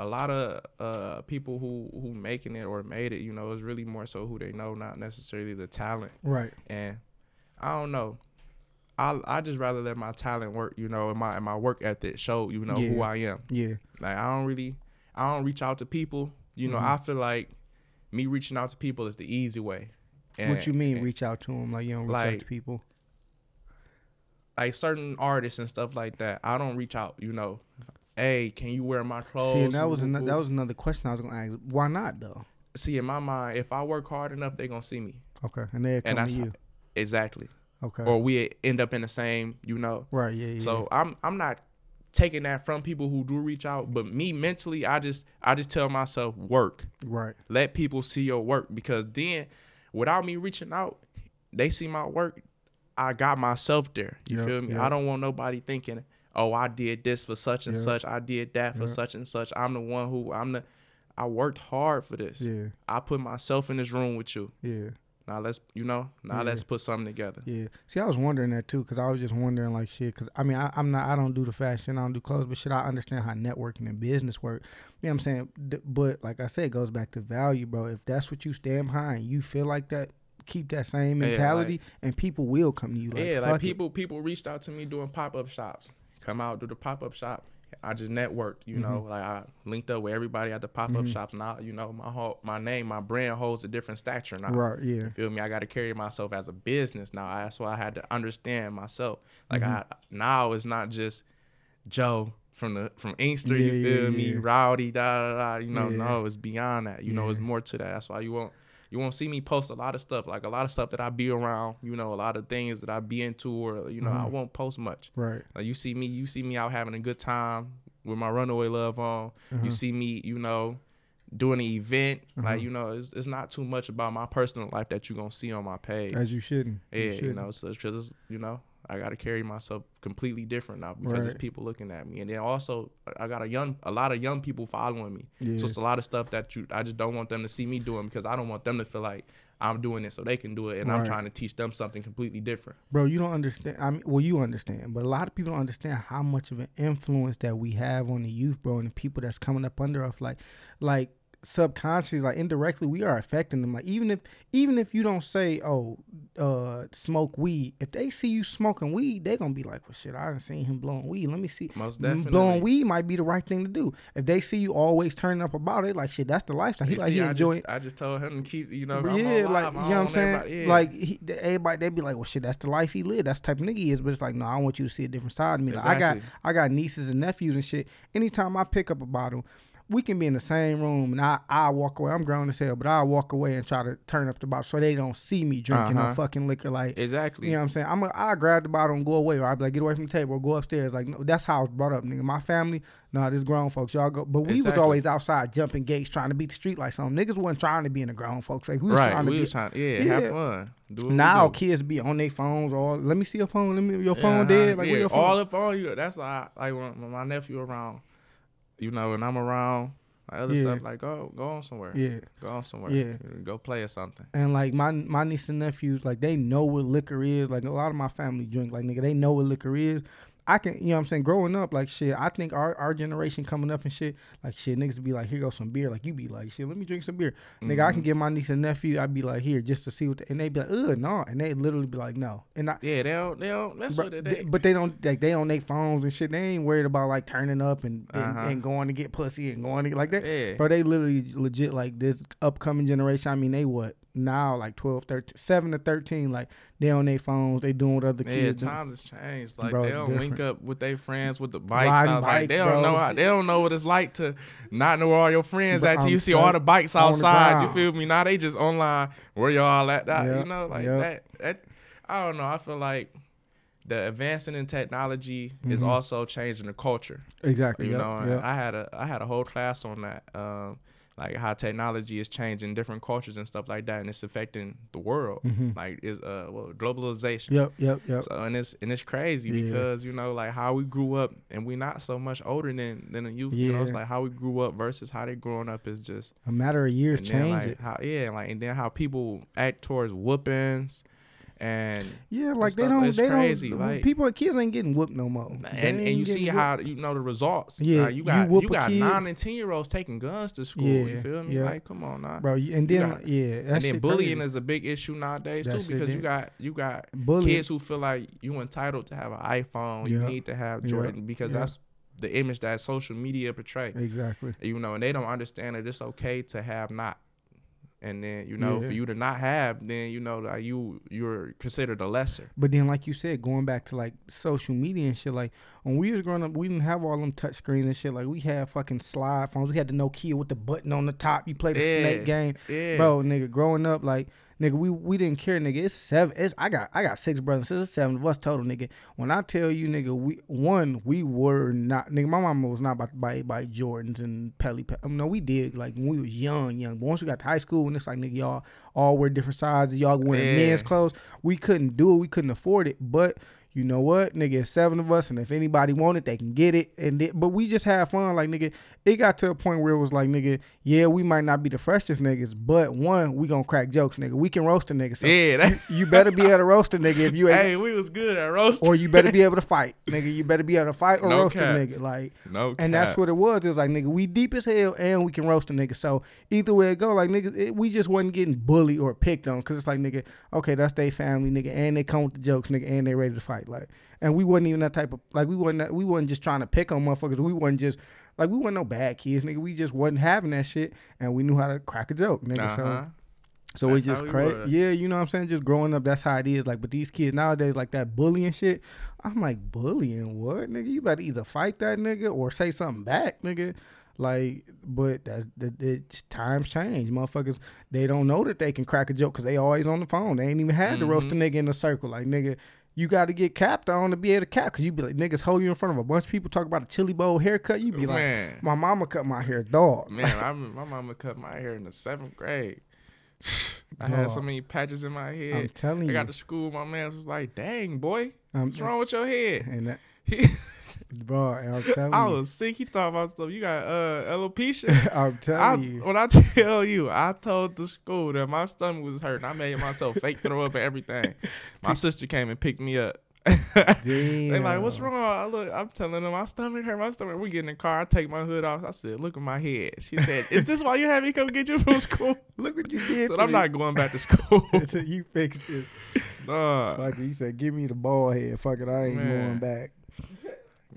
a lot of uh people who who making it or made it you know is really more so who they know not necessarily the talent Right. and i don't know i i just rather let my talent work you know and my and my work ethic show you know who i am Yeah. like i don't really i don't reach out to people you know Mhm. i feel like me reaching out to people is the easy way what you mean and, reach out to them like you don't reach out to people? like certain artists and stuff like that i don't reach out you know hey can you wear my clothes See, that was Woo, ano- woo, that was another question I was gonna ask. Why not though? see in my mind if i work hard enough they're gonna see me Okay, and they come and to you. Exactly Okay. or we end up in the same you know right. Yeah. Yeah. so i'm i'm not taking that from people who do reach out but me mentally i just i just tell myself work right. let people see your work because then without me reaching out they see my work i got myself there you Yep, feel me yep. i don't want nobody thinking oh, I did this for such and Yeah. such. I did that for Yeah. such and such. I'm the one who I'm the. I worked hard for this. Yeah, I put myself in this room with you. yeah, Now let's, you know, now Yeah. let's put something together. yeah. See, I was wondering that too, cause I was just wondering like shit. Cause I mean, I, I'm not, I don't do the fashion, I don't do clothes, but shit, I understand how networking and business work. You know what I'm saying? But like I said, it goes back to value, bro. If that's what you stand behind, you feel like that. Keep that same Yeah, like- mentality, and people will come to you. Like, yeah, like it. people people reached out to me doing pop up shops. Come out do the pop up shop. I just networked, you know, Mm-hmm. like I linked up with everybody at the pop up shops. Now, you know, my whole my name, my brand holds a different stature now. Right? Yeah. You feel me? I got to carry myself as a business now. That's why I had to understand myself. Like Mm-hmm. I now it's not just Joe from the from Inkster. Yeah, you yeah, feel me? yeah. Rowdy, da da da. You know, Yeah. no, it's beyond that. You know, it's more to that. That's why you won't you won't see me post a lot of stuff like a lot of stuff that I be around. You know, a lot of things that I be into, or you know, I Mhm. won't post much. Right. Like you see me, you see me out having a good time with my runaway love on. Uh-huh. You see me, you know, doing an event. Uh-huh. Like you know, it's, it's not too much about my personal life that you're gonna see on my page. As you shouldn't. yeah, you, shouldn't. know, so it's just you know, I got to carry myself completely different now because it's Right. people looking at me, and then also I got a young, a lot of young people following me. Yeah. So it's a lot of stuff that you, I just don't want them to see me doing because I don't want them to feel like I'm doing it so they can do it, and I'm trying to teach them something completely different. bro you don't understand i mean well you understand but a lot of people don't understand how much of an influence that we have on the youth bro and the people that's coming up under us like like subconsciously like indirectly we are affecting them like even if even if you don't say oh uh smoke weed if they see you smoking weed they gonna be like well shit i done seen him blowing weed let me see Most definitely. blowing weed might be the right thing to do if they see you always turning up about it like shit that's the lifestyle he You like see, he I enjoying just, I just told him to keep, you know, yeah, like live. you know what I'm saying. everybody- yeah. Like he, everybody, they be like, "Well, shit, that's the life he lived. That's the type of nigga he is." But it's like, no, I want you to see a different side of me. Like, I got, I got nieces and nephews and shit. Anytime I pick up a bottle, we can be in the same room and I, I walk away. I'm grown as hell, but I walk away and try to turn up the bottle so they don't see me drinking no Uh-huh. fucking liquor. Like, exactly. you know what I'm saying? I'm a, I grab the bottle and go away, or I be like, get away from the table, or go upstairs. Like, no, that's how I was brought up, nigga. My family, nah, this grown folks, y'all go. But we was always outside jumping gates, trying to beat the street like some Niggas wasn't trying to be in the grown folks. Like we was right. trying to we be. trying, yeah, Yeah. have fun. Do what we Now kids be on their phones or let me see your phone. Let me your phone uh-huh. dead. Like yeah, your phone? all up on you. That's why, I, like when, when my nephew around, you know, and I'm around, like other Yeah. stuff, like go go on somewhere, yeah. go on somewhere, Yeah. go play or something. And like my my niece and nephews, like they know what liquor is. Like a lot of my family drink. Like nigga, they know what liquor is. I can, you know what I'm saying? Growing up, like shit, I think our, our generation coming up and shit, like shit, niggas be like, here goes some beer. Like you be like, shit, let me drink some beer. Nigga, I can Mhm. give my niece and nephew, I'd be like, here, just to see what, the, and they be like, ugh, no. And they literally be like, no. And I, Yeah, they don't, they don't Bro, with they- They, but they don't like they on their phones and shit. They ain't worried about like turning up and and, Uh-huh. and going to get pussy and going to like that. yeah, Bro, they literally legit like this upcoming generation. I mean, they what now like 12, 13, 7 to 13. Like they on their phones. They doing what other yeah, kids do. times has changed. Like Bro, they don't link up with their friends with the bikes. Out. Like, they bikes, don't bro. know how, they don't know what it's like to not know where all your friends But at. Till you see all the bikes on the outside. You feel me? Now they just online. Where y'all at? That Yep, you know, like yep. that, that. I don't know. I feel like the advancing in technology is Mhm. also changing the culture. Exactly. You yep, know, yep. I had a I had a whole class on that, um, like how technology is changing different cultures and stuff like that, and it's affecting the world. Mhm. Like is uh well, globalization. Yep. Yep. Yep. So and it's and it's crazy Yeah. because you know like how we grew up and we're not so much older than than the youth. You know, it's like how we grew up versus how they growing up is just A matter of years change like, it. How, yeah, like and then how people act towards whoopings and Yeah, like they don't. They crazy, don't. like- people, kids ain't getting whooped no more. And, and you see whooped. how you know the results. Yeah, Like, you you got whoop you, got kid- nine and ten year olds taking guns to school. Yeah, you feel me? yeah. Like, come on now. bro. And then got- yeah, and then bullying crazy. is a big issue nowadays That too because you got you got bullying. kids who feel like you entitled to have an iPhone. You need to have Yeah. Jordan because Yeah. that's the image that social media portray. Exactly. You know, and they don't understand that it's okay to have not. And then you know, Yeah. for you to not have, then you know that you you're considered a lesser. But then, like you said, going back to like social media and shit, like when we was growing up, we didn't have all them touch screens and shit. Like we had fucking slide phones. We had the Nokia with the button on the top. You play the Yeah. snake game, Yeah, bro. Nigga, growing up, like nigga, we we didn't care, nigga. It's seven. It's I got I got six brothers and sisters, seven of us total, nigga. When I tell you, nigga, we one we were not, nigga. My mama was not about to buy buy Jordans and Pelly. Pe- um, no, we did like when we was young, young. But once we got to high school, and it's like nigga, y'all all wear different sizes. Y'all wearing Yeah. men's clothes. We couldn't do it. We couldn't afford it. But you know what, nigga, it's seven of us, and if anybody want it, they can get it. And th- but we just have fun, like nigga. It got to a point where it was like, nigga, yeah, we might not be the freshest niggas, but one, we gonna crack jokes, nigga. We can roast a nigga. So yeah, that, you better be able to roast a nigga if you ain't hey, we was good at roast. or you better be able to fight, nigga. You better be able to fight or No roast cap. a nigga. Like, no, and that's what it was. It was like, nigga, we deep as hell and we can roast a nigga. So either way it go, like, nigga, it, we just wasn't getting bullied or picked on because it's like, nigga, okay, that's their family, nigga, and they come with the jokes, nigga, and they ready to fight, like. And we wasn't even that type of like we wasn't that, we wasn't just trying to pick on motherfuckers. We wasn't just like we wasn't no bad kids, nigga. We just wasn't having that shit, and we knew how to crack a joke, nigga. So Uh-huh. so it's That's just how crazy. Yeah, you know what I'm saying? Just growing up, that's how it is. Like, but these kids nowadays, like that bullying shit, I'm like, bullying what, nigga? You better either fight that nigga or say something back, nigga. Like, but that's the, the times change. Motherfuckers, they don't know that they can crack a joke because they always on the phone. They ain't even had to roast a Mm-hmm. nigga in a circle. Like, nigga, you got to get capped on to be able to cap. Cause you be like, niggas hold you in front of a bunch of people talk about a chili bowl haircut. You be like, man, my mama cut my hair, dog. man, I my mama cut my hair in the seventh grade. I had so many patches in my head. I'm telling I you. got to school. My man was like, "Dang, boy, Um, what's wrong with your head?" and that, bro, I'm telling I you. was sick. He talked about stuff. You got uh alopecia. I'm I, telling you. when I tell you, I told the school that my stomach was hurting. I made myself fake throw up and everything. My sister came and picked me up. they like, what's wrong? I look, I'm telling them my stomach hurt. My stomach. We get in the car. I take my hood off. I said, look at my head. She said, is this why you had me come get you from school? Look what you did. said, I'm me. not going back to school. You fixed this. Nah. It. You said, give me the ball head. Fuck it. I ain't Man. going back.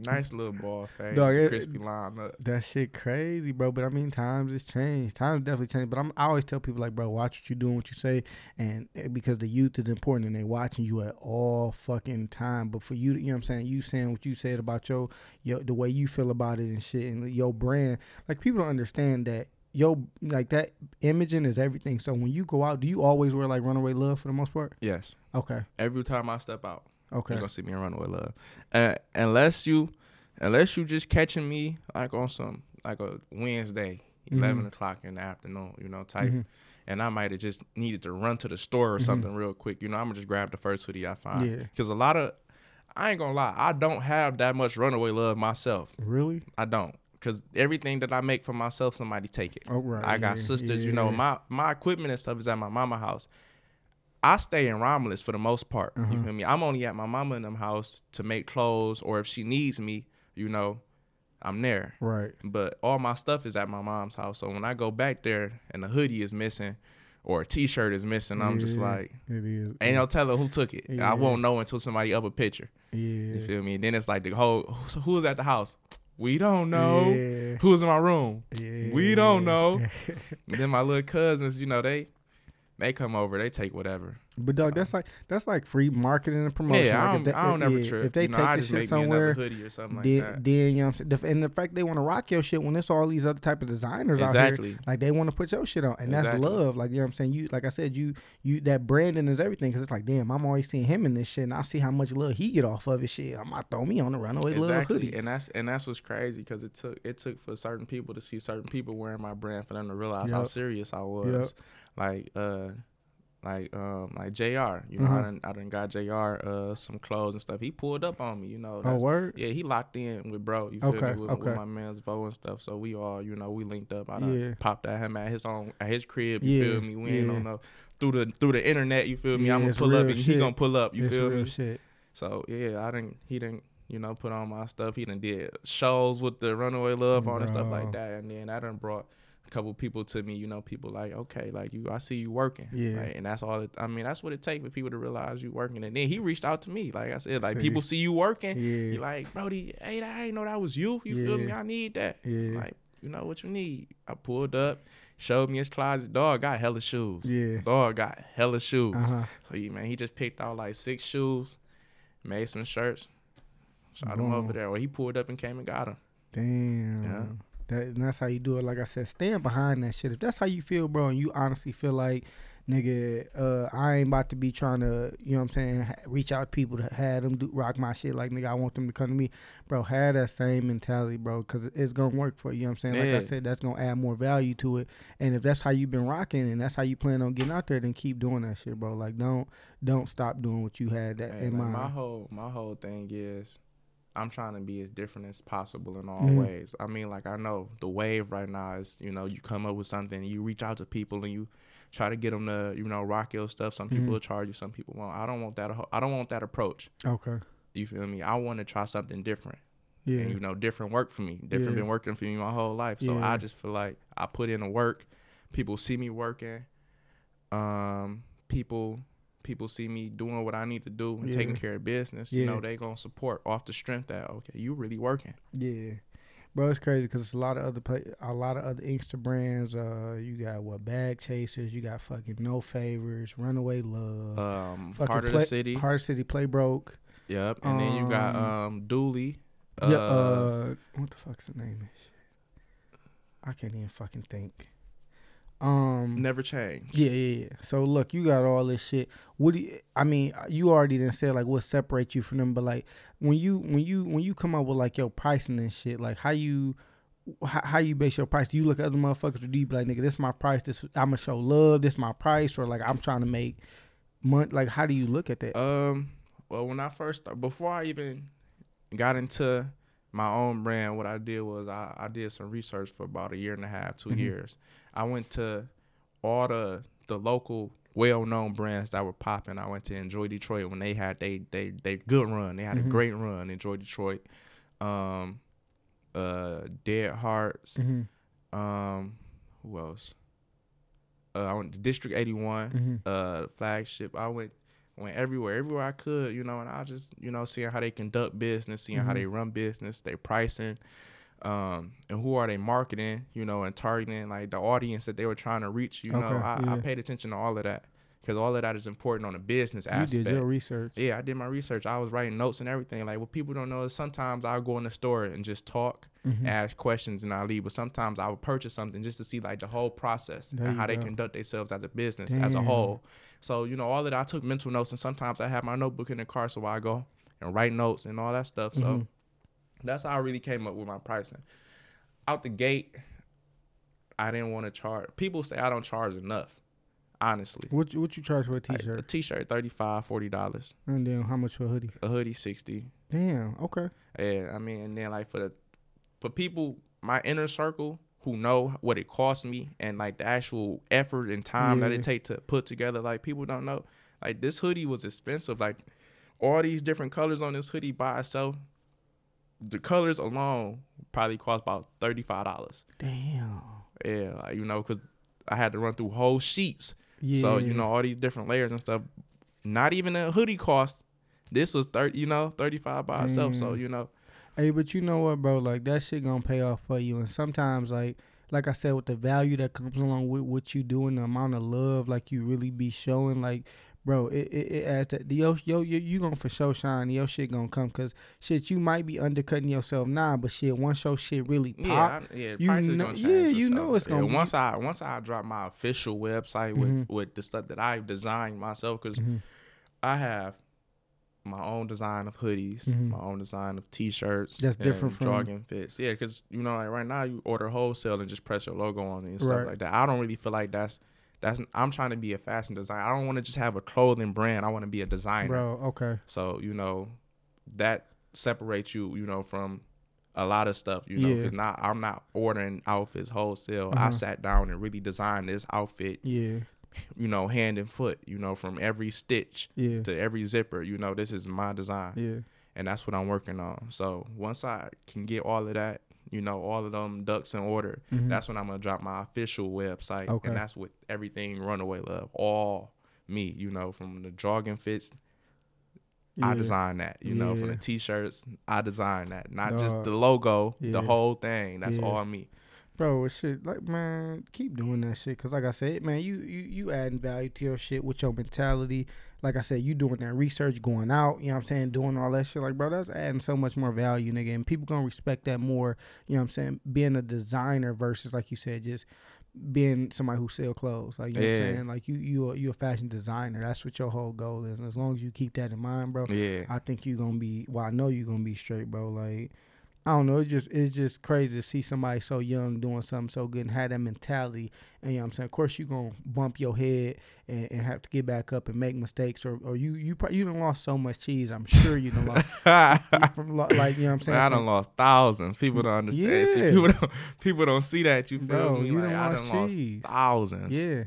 Nice little ball fade. Dog, it- crispy line up. That shit crazy, bro. But I mean, times has changed. Times definitely changed. But I'm, I always tell people, like, bro, watch what you doing, what you say. And eh, because the youth is important and they watching you at all fucking time. But for you, to- you know what I'm saying? You saying what you said about your, your the way you feel about it and shit and your brand. Like, people don't understand that. Yo, like that imaging is everything. So when you go out, do you always wear like runaway love for the most part? Yes. Okay. Every time I step out. Okay. You're gonna see me in Runaway Love. Uh, unless you, unless you just catching me like on some like a Wednesday, 11 Mhm. o'clock in the afternoon, you know, type. Mhm. And I might have just needed to run to the store or Mhm. something real quick. You know, I'm gonna just grab the first hoodie I find. Yeah. Because a lot of, I ain't gonna lie, I don't have that much Runaway Love myself. Really? I don't. Because everything that I make for myself, somebody take it. Oh right. I got yeah, sisters, you know, yeah. my my equipment and stuff is at my mama house. I stay in Romulus for the most part. You Uh-huh. feel me? I'm only at my mama and them house to make clothes, or if she needs me, you know, I'm there. Right. But all my stuff is at my mom's house. So when I go back there and the hoodie is missing, or a T-shirt is missing, I'm just like, it is. ain't no telling who took it. Yeah. I won't know until somebody up a picture. Yeah. You feel me? And then it's like the whole, so who was at the house? We don't know. Yeah. Who was in my room? We don't know. Then my little cousins, you know, they they come over, they take whatever. But dog, So- that's like that's like free marketing and promotion. yeah, like I if don't, they- I don't if- ever yeah, trip. If they you know, take I the shit somewhere, hoodie or something like then, that. then you know what I'm saying. And the fact they want to rock your shit when it's all these other type of designers out Exactly. here, like they want to put your shit on, and that's Exactly. love. Like you know what I'm saying. You like I said, you you that branding is everything because it's like damn, I'm always seeing him in this shit, and I see how much love he get off of his shit. I'm gonna throw me on the runaway love Exactly, hoodie. and that's and that's what's crazy because it took it took for certain people to see certain people wearing my brand for them to realize how serious I was. Like uh, like um, like Jr. You know, Uh-huh. I done I done got Jr. uh some clothes and stuff. He pulled up on me. You know, Oh word. yeah, he locked in with bro. You feel Okay, me? With, okay. with my man's Vo and stuff. So we all, you know, we linked up. I done Yeah. popped at him at his own at his crib. You Yeah, feel me? We ain't yeah. on no through the through the internet. You feel me? Yeah, I'm gonna pull up and he gonna pull up. You it's feel me? shit. So yeah, I didn't. He didn't. You know, put on my stuff. He done did shows with the Runaway Love on and stuff like that. And then I done brought couple people to me. You know, people like, okay, like you, I see you working. Yeah. Like, and that's all. It, I mean, that's what it takes for people to realize you working. And then he reached out to me. Like I said, like See. people see you working. Yeah. You like, Brody, hey, I didn't know that was you. You feel me? I need that. Yeah. Like, you know what you need. I pulled up, showed me his closet. Dog got hella shoes. Yeah. Dog got hella shoes. Uh-huh. So he man, he just picked out like six shoes, made some shirts, shot him Boom. over there. Or he pulled up and came and got him. Damn. Yeah. That, and that's how you do it. Like I said, stand behind that shit. If that's how you feel, bro, and you honestly feel like nigga, uh, I ain't about to be trying to, you know what I'm saying, reach out to people to have them do, rock my shit. Like, nigga, I want them to come to me. Bro, have that same mentality, bro, because it's going to work for you. You know what I'm saying? Like I said, that's going to add more value to it. And if that's how you've been rocking and that's how you plan on getting out there, then keep doing that shit, bro. Like, don't don't stop doing what you had that Hey, in like, mind. my whole my whole thing is I'm trying to be as different as possible in all Mhm. ways. I mean, like I know the wave right now is you know you come up with something, you reach out to people and you try to get them to you know rock your stuff. Some people Mhm. will charge you, some people won't. I don't want that. I don't want that approach. okay. You feel me? I want to try something different. Yeah. And you know, different work for me. Different Yeah. been working for me my whole life. So Yeah. I just feel like I put in the work. People see me working. Um, people people see me doing what I need to do and taking care of business. Yeah. You know, they gonna support off the strength that okay, you really working. Yeah, bro, it's crazy because it's a lot of other play, a lot of other Inkster brands. Uh, you got what bag chasers, you got fucking no favors, runaway love, Um, fucking Heart of play, the city. Heart City play broke. Yep. And then you got Um, um Dooley. yeah, uh, what the fuck's the name of? I can't even fucking think. Um, never change. Yeah, yeah, yeah. So look, you got all this shit. What do you, I mean? You already didn't say like what separates you from them, but like when you when you when you come up with like your pricing and shit, like how you how, how you base your price? Do you look at other motherfuckers or do you be like nigga, this is my price? This I'm gonna show love. This my price, or like I'm trying to make money. Like how do you look at that? Um, well, when I first before I even got into my own brand, what I did was I, I did some research for about a year and a half, 2 Mhm. years. I went to all the the local well known brands that were popping. I went to Enjoy Detroit when they had they they they good run. They had Mhm. a great run. Enjoy Detroit. Um, uh, Dead Hearts. mm-hmm, Um, who else? Uh, I went to District Eighty One mm-hmm. uh flagship. I went went everywhere, everywhere I could, you know, and I just, you know, seeing how they conduct business, seeing how Mhm. they run business, they pricing, um, and who are they marketing, you know, and targeting like the audience that they were trying to reach. You know, Okay, I, I yeah. paid attention to all of that because all of that is important on the business aspect. You did your research. Yeah, I did my research. I was writing notes and everything. Like what people don't know is sometimes I'll go in the store and just talk, Mhm. ask questions, and I leave. But sometimes I would purchase something just to see like the whole process There and how they conduct themselves as a business as a whole. So you know, all of that. I took mental notes, and sometimes I have my notebook in the car, so I go and write notes and all that stuff. So Mhm. that's how I really came up with my pricing. Out the gate, I didn't want to charge. People say I don't charge enough. Honestly, What you- what you charge for a Like, t-shirt? a t-shirt 35 40 dollars, and then how much for a hoodie? a hoodie 60 Damn. Okay. Yeah, I mean, and then like for the for people, my inner circle who know what it costs me and like the actual effort and time that it take to put together. Like people don't know, like this hoodie was expensive. Like all these different colors on this hoodie by itself, the colors alone probably cost about thirty five dollars. Damn. Yeah, like, you know, because I had to run through whole sheets. Yeah. So you know all these different layers and stuff. Not even a hoodie cost. This was thirty, you know, thirty five by itself. So you know, Hey, but you know what, bro? Like that shit gonna pay off for you. And sometimes, like, like I said, with the value that comes along with what you do and the amount of love like you really be showing, like, bro, it it, it adds that yo yo you, you gonna for sure shine. Your shit gonna come because shit you might be undercutting yourself now, but shit once your shit really pop, Yeah, I, yeah. You price is know- gonna yeah, you know it's gonna Yeah, be- once I once I drop my official website with Mhm. with the stuff that I've designed myself because Mhm. I have my own design of hoodies, Mhm. my own design of t-shirts. That's different from- jogging fits. Yeah, because you know, like right now you order wholesale and just press your logo on it and stuff like that. I don't really feel like that's that's. I'm trying to be a fashion designer. I don't want to just have a clothing brand. I want to be a designer. bro. Okay, So you know, that separates you, you know, from a lot of stuff, you know, Yeah. because not I'm not ordering outfits wholesale. I Uh-huh. sat down and really designed this outfit, yeah, you know, hand and foot, you know, from every stitch yeah, to every zipper. You know, this is my design, yeah. and that's what I'm working on. So once I can get all of that, you know, all of them ducks in order, Mhm. that's when I'm gonna drop my official website, Okay. and that's with everything Runaway Love, all me, you know, from the jogging fits I Yeah. designed that, you know, from the t-shirts. I designed that, not just the logo, Yeah. the whole thing. That's Yeah. all me. Bro, shit like man, keep doing that shit. Cause like I said, man, you you you adding value to your shit with your mentality. Like I said, you doing that research, going out. You know what I'm saying, doing all that shit. Like, bro, that's adding so much more value, nigga. And people gonna respect that more. You know what I'm saying? Being a designer versus like you said, just being somebody who sell clothes. Like you know what I'm Yeah. saying? Like you you you a fashion designer. That's what your whole goal is. And as long as you keep that in mind, bro, Yeah. I think you're gonna be. Well, I know you're gonna be straight, bro. Like, I don't know. It's just it's just crazy to see somebody so young doing something so good and have that mentality. And you know what I'm saying, of course, you're gonna bump your head and, and have to get back up and make mistakes, or or you you probably, you done lost so much cheese. I'm sure you done lost from lo- like you know what I'm saying. I from- done lost thousands. People don't understand. See, people don't people don't see that. You feel Bro, me? you Like done I lost done lost thousands. Yeah.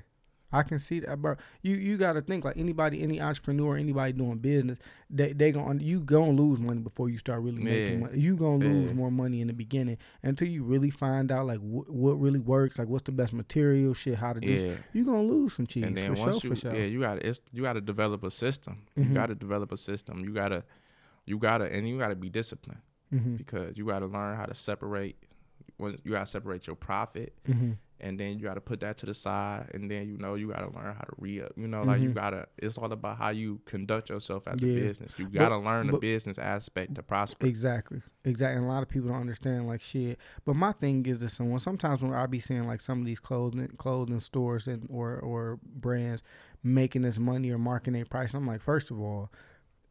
I can see that, bro. You you got to think like anybody, any entrepreneur, anybody doing business, they they going you gonna lose money before you start really making money. You gonna lose more money in the beginning until you really find out like wh- what really works, like what's the best material, shit, how to do. Yeah. You gonna lose some cheese and then for once sure, you for sure. yeah you got to it's you got to develop a system Mhm. you got to develop a system you got to you got to and you got to be disciplined hmm because you got to learn how to separate when you got to separate your profit hmm and then you got to put that to the side and then you know you got to learn how to re-up you know like you Mhm. got to it's all about how you conduct yourself as Yeah. a business you got to learn the but- business aspect to prosper Exactly, exactly. And a lot of people don't understand like shit. But my thing is this: someone sometimes when I be seeing like some of these clothing clothing stores and or or brands making this money or marking their price, I'm like, first of all,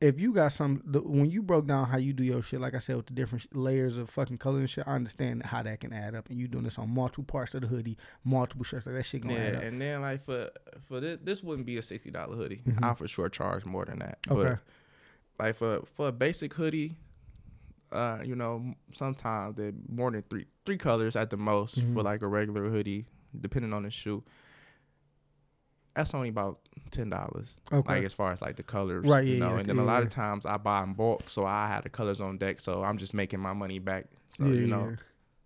if you got some the, when you broke down how you do your shit, like I said with the different sh- layers of fucking color and shit, I understand how that can add up. And you doing this on multiple parts of the hoodie, multiple shirts, like that shit gonna add yeah up. and then like for for this this wouldn't be a $60 hoodie Mhm. i for sure charge more than that Okay. but like for for a basic hoodie uh you know sometimes they more than three three colors at the most Mhm. for like a regular hoodie depending on the shoe that's only about ten dollars Okay. like as far as like the colors Right, you yeah, know yeah, and then a lot yeah. of times i buy in bulk so i have the colors on deck so i'm just making my money back so yeah, you know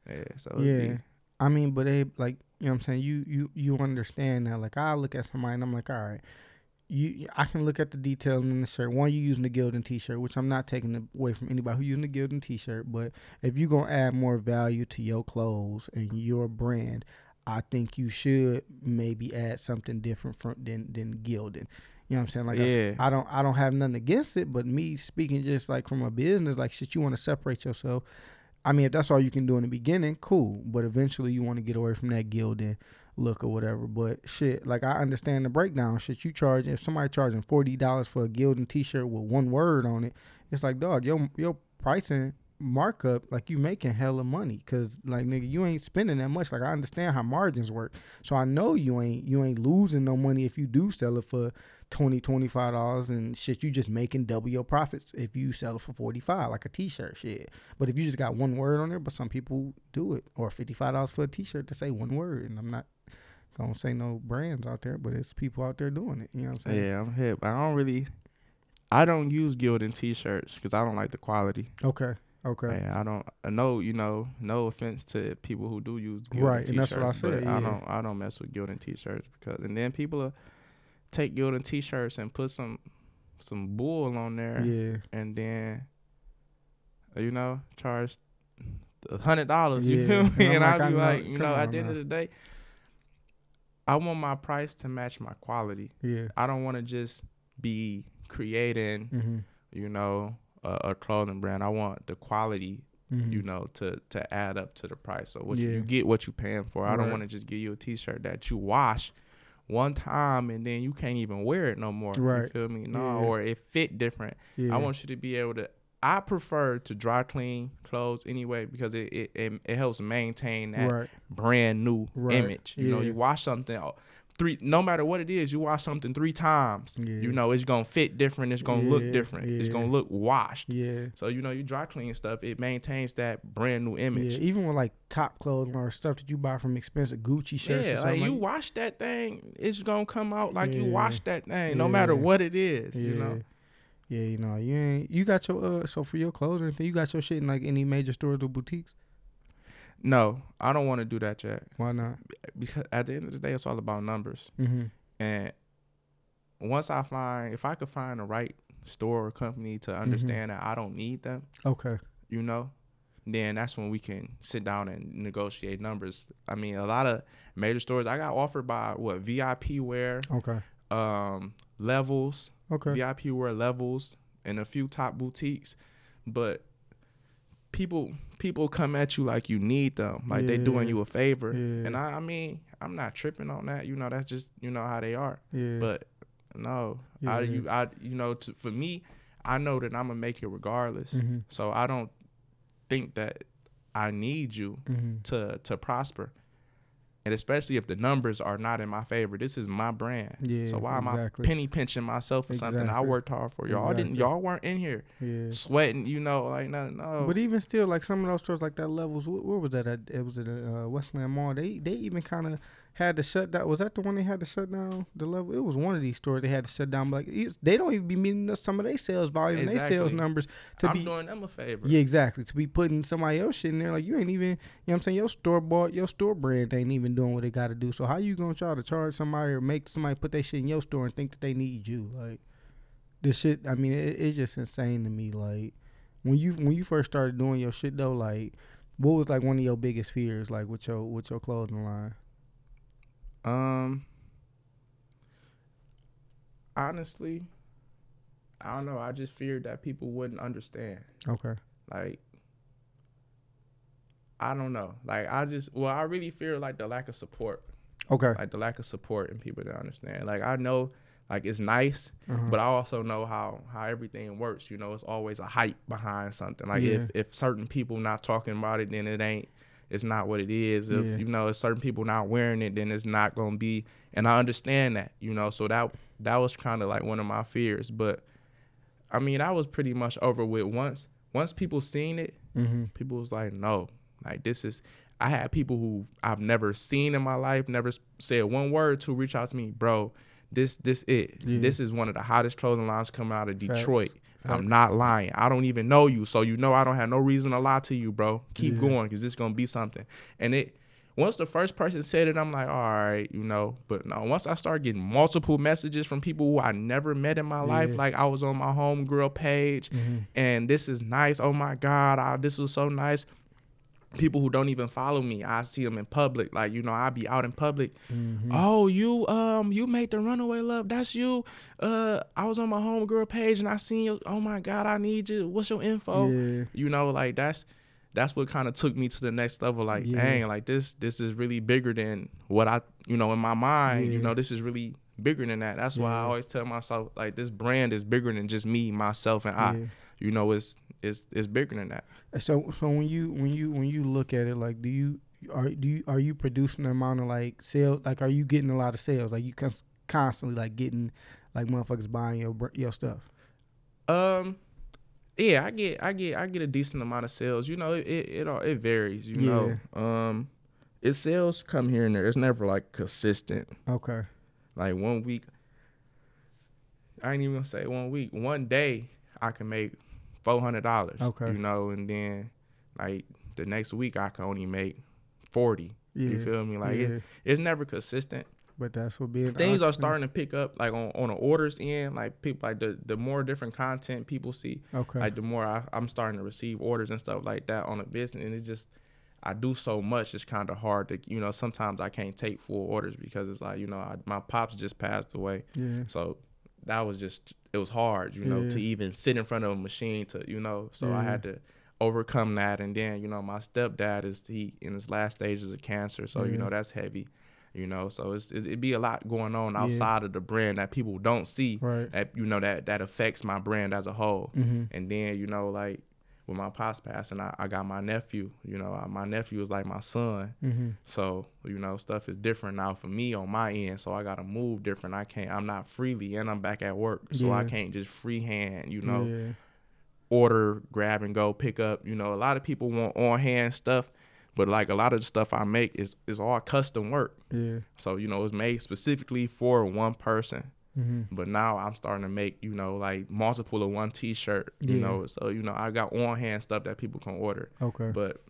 yeah. yeah so Yeah. I mean, but they like you know what I'm saying. You you you understand that. Like I look at somebody and I'm like, all right, you I can look at the detail in the shirt. One, you using the Gildan T-shirt, which I'm not taking away from anybody who using the Gildan T-shirt. But if you are gonna add more value to your clothes and your brand, I think you should maybe add something different from than than Gildan. You know what I'm saying? Like I, Yeah. s- I don't I don't have nothing against it, but me speaking just like from a business, like shit, you want to separate yourself. I mean, if that's all you can do in the beginning, cool. But eventually, you want to get away from that Gildan look or whatever. But shit, like I understand the breakdown. Shit, you charge if somebody charging forty dollars for a Gildan T-shirt with one word on it, it's like dog, your your pricing markup like you making hella money because like nigga you ain't spending that much. Like i understand how margins work. So i know you ain't you ain't losing no money if you do sell it for 20 25 dollars and shit you just making double your profits if you sell it for 45 like a t-shirt shit. But if you just got one word on there but some people do it or 55 dollars for a t-shirt to say one word and i'm not gonna say no brands out there but it's people out there doing it you know what i'm saying? Yeah i'm hip. I don't really i don't use gildan t-shirts because i don't like the quality. Okay okay Yeah, I don't. I know you know. No offense to people who do use Gildan Right, and that's what I said, I don't. I don't mess with Gildan t-shirts because, and then people will take Gildan t-shirts and put some some bull on there, yeah and then you know charge a hundred dollars. You Yeah, feel and me? And like, I I be know- like, you know, at the end now. of the day, I want my price to match my quality. yeah I don't want to just be creating, mm-hmm. you know, a, a clothing brand. I want the quality Mm-hmm. you know, to to add up to the price. So what you, Yeah. you get what you paying for. I don't want to just give you a T-shirt that you wash one time and then you can't even wear it no more. You feel me? No, Yeah. or it fit different. yeah. I want you to be able to. I prefer to dry clean clothes anyway because it it, it, it helps maintain that right brand new Right. image. You know, you wash something three, no matter what it is, you wash something three times. Yeah. You know, it's gonna fit different. It's gonna look Yeah, different. It's gonna look washed. yeah So you know, you dry clean stuff, it maintains that brand new image. Yeah, even with like top clothing or stuff that you buy from expensive Gucci shirts. or Yeah, like you like, wash that thing, it's gonna come out like you Yeah. washed that thing, no matter what it is. yeah, You know. yeah, you know, you ain't you got your uh so for your clothes or anything, you got your shit in like any major stores or boutiques. No, I don't want to do that yet Why not? because at the end of the day, it's all about numbers. Mm-hmm. And once I find, if I could find the right store or company Mm-hmm. to understand that I don't need them, Okay. you know, then that's when we can sit down and negotiate numbers. I mean, a lot of major stores I got offered by what VIP wear, Okay. um, levels, Okay. VIP wear levels, and a few top boutiques, but people people come at you like you need them, like they doing you a favor. Yeah. And I, I mean, I'm not tripping on that. You know, that's just you know how they are. Yeah. But no, I you I you know to, for me, I know that I'm gonna make it regardless. Mhm. So I don't think that I need you Mhm. to to prosper. And especially if the numbers are not in my favor, this is my brand. Yeah, so why am. I penny pinching myself for something I worked hard for? Y'all didn't. Y'all weren't in here Yeah. sweating. You know, like no, no. But even still, like some of those stores, like that levels, where was that? At? It was at uh, Westland Mall. They they even kind of had to shut down. Was that the one they had to shut down the level? It was one of these stores they had to shut down. Like they don't even be meeting some of their sales volume, and their sales numbers to I'm be. doing them a favor. Yeah, exactly. To be putting somebody else shit in there, like you ain't even, you know what I'm saying? Your store bought, your store brand ain't even doing what they got to do. So how you gonna try to charge somebody or make somebody put their shit in your store and think that they need you? Like this shit. I mean, it, it's just insane to me. Like when you when you first started doing your shit though, like what was like one of your biggest fears, like with your with your clothing line? Um. Honestly, I don't know. I just feared that people wouldn't understand. Okay. Like, I don't know. Like, I just well, I really fear like the lack of support. Okay. like the lack of support and people to understand. Like I know, like it's nice, Uh-huh. but I also know how how everything works. You know, it's always a hype behind something. Like if if certain people not talking about it, then it ain't. It's not what it is. If Yeah. you know, if certain people not wearing it, then it's not gonna be. And I understand that. You know, so that that was kind of like one of my fears. But I mean, I was pretty much over with once. Once people seen it, mm-hmm. people was like, no, like this is. I had people who I've never seen in my life, never said one word to reach out to me, bro. This this it. Yeah. This is one of the hottest clothing lines coming out of Detroit. Facts. I'm not lying. I don't even know you, so you know I don't have no reason to lie to you, bro. Keep Yeah. going, cause it's gonna be something. And it once the first person said it, I'm like, all right, you know. But no, once I start getting multiple messages from people who I never met in my life, like I was on my homegirl page, Mm-hmm. and this is nice. Oh my God, ah, this was so nice. People who don't even follow me, I see them in public. Like you know, I be out in public. Mm-hmm. Oh, you um, you made the runaway love. That's you. Uh, I was on my homegirl page and I seen you. Oh my God, I need you. What's your info? Yeah. You know, like that's that's what kind of took me to the next level. Like, Yeah. dang, like this this is really bigger than what I you know in my mind. You know, this is really bigger than that. That's why I always tell myself like this brand is bigger than just me, myself, and I Yeah. You know it's it's it's bigger than that So so when you when you when you look at it, like, do you are do you are you producing the amount of like sales? Like, are you getting a lot of sales? Like, you cons- constantly like getting like motherfuckers buying your your stuff. um yeah i get i get i get a decent amount of sales you know it it it, all, it varies you know um it sales come here and there it's never like consistent Okay. like one week i ain't even gonna say one week one day i can make four hundred dollars Okay. you know and then like the next week i can only make 40 Yeah. you feel me like yeah. it, it's never consistent but that's what being things are starting to pick up like on, on the orders end like people like the, the more different content people see Okay. like the more I, i'm starting to receive orders and stuff like that on a business and it's just i do so much it's kind of hard to you know sometimes i can't take full orders because it's like you know I, my pops just passed away yeah. so that was just it was hard you know Yeah. to even sit in front of a machine to you know so i had to overcome that and then you know my stepdad is he in his last stages of cancer so Yeah. you know that's heavy you know so it's it, it'd be a lot going on Yeah. outside of the brand that people don't see Right. that you know that that affects my brand as a whole Mm-hmm. and then you know like with my pops passing I, I got my nephew you know my nephew is like my son. Mm-hmm. so you know stuff is different now for me on my end. So i gotta move different. I can't i'm not freely and i'm back at work. So i can't just freehand you know Yeah. order grab and go pick up. You know a lot of people want on hand stuff but like a lot of the stuff i make is is all custom work. Yeah. so you know it's made specifically for one person Mm-hmm. but now i'm starting to make you know like multiple of one t-shirt you Yeah. know so you know i got on hand stuff that people can order Okay. but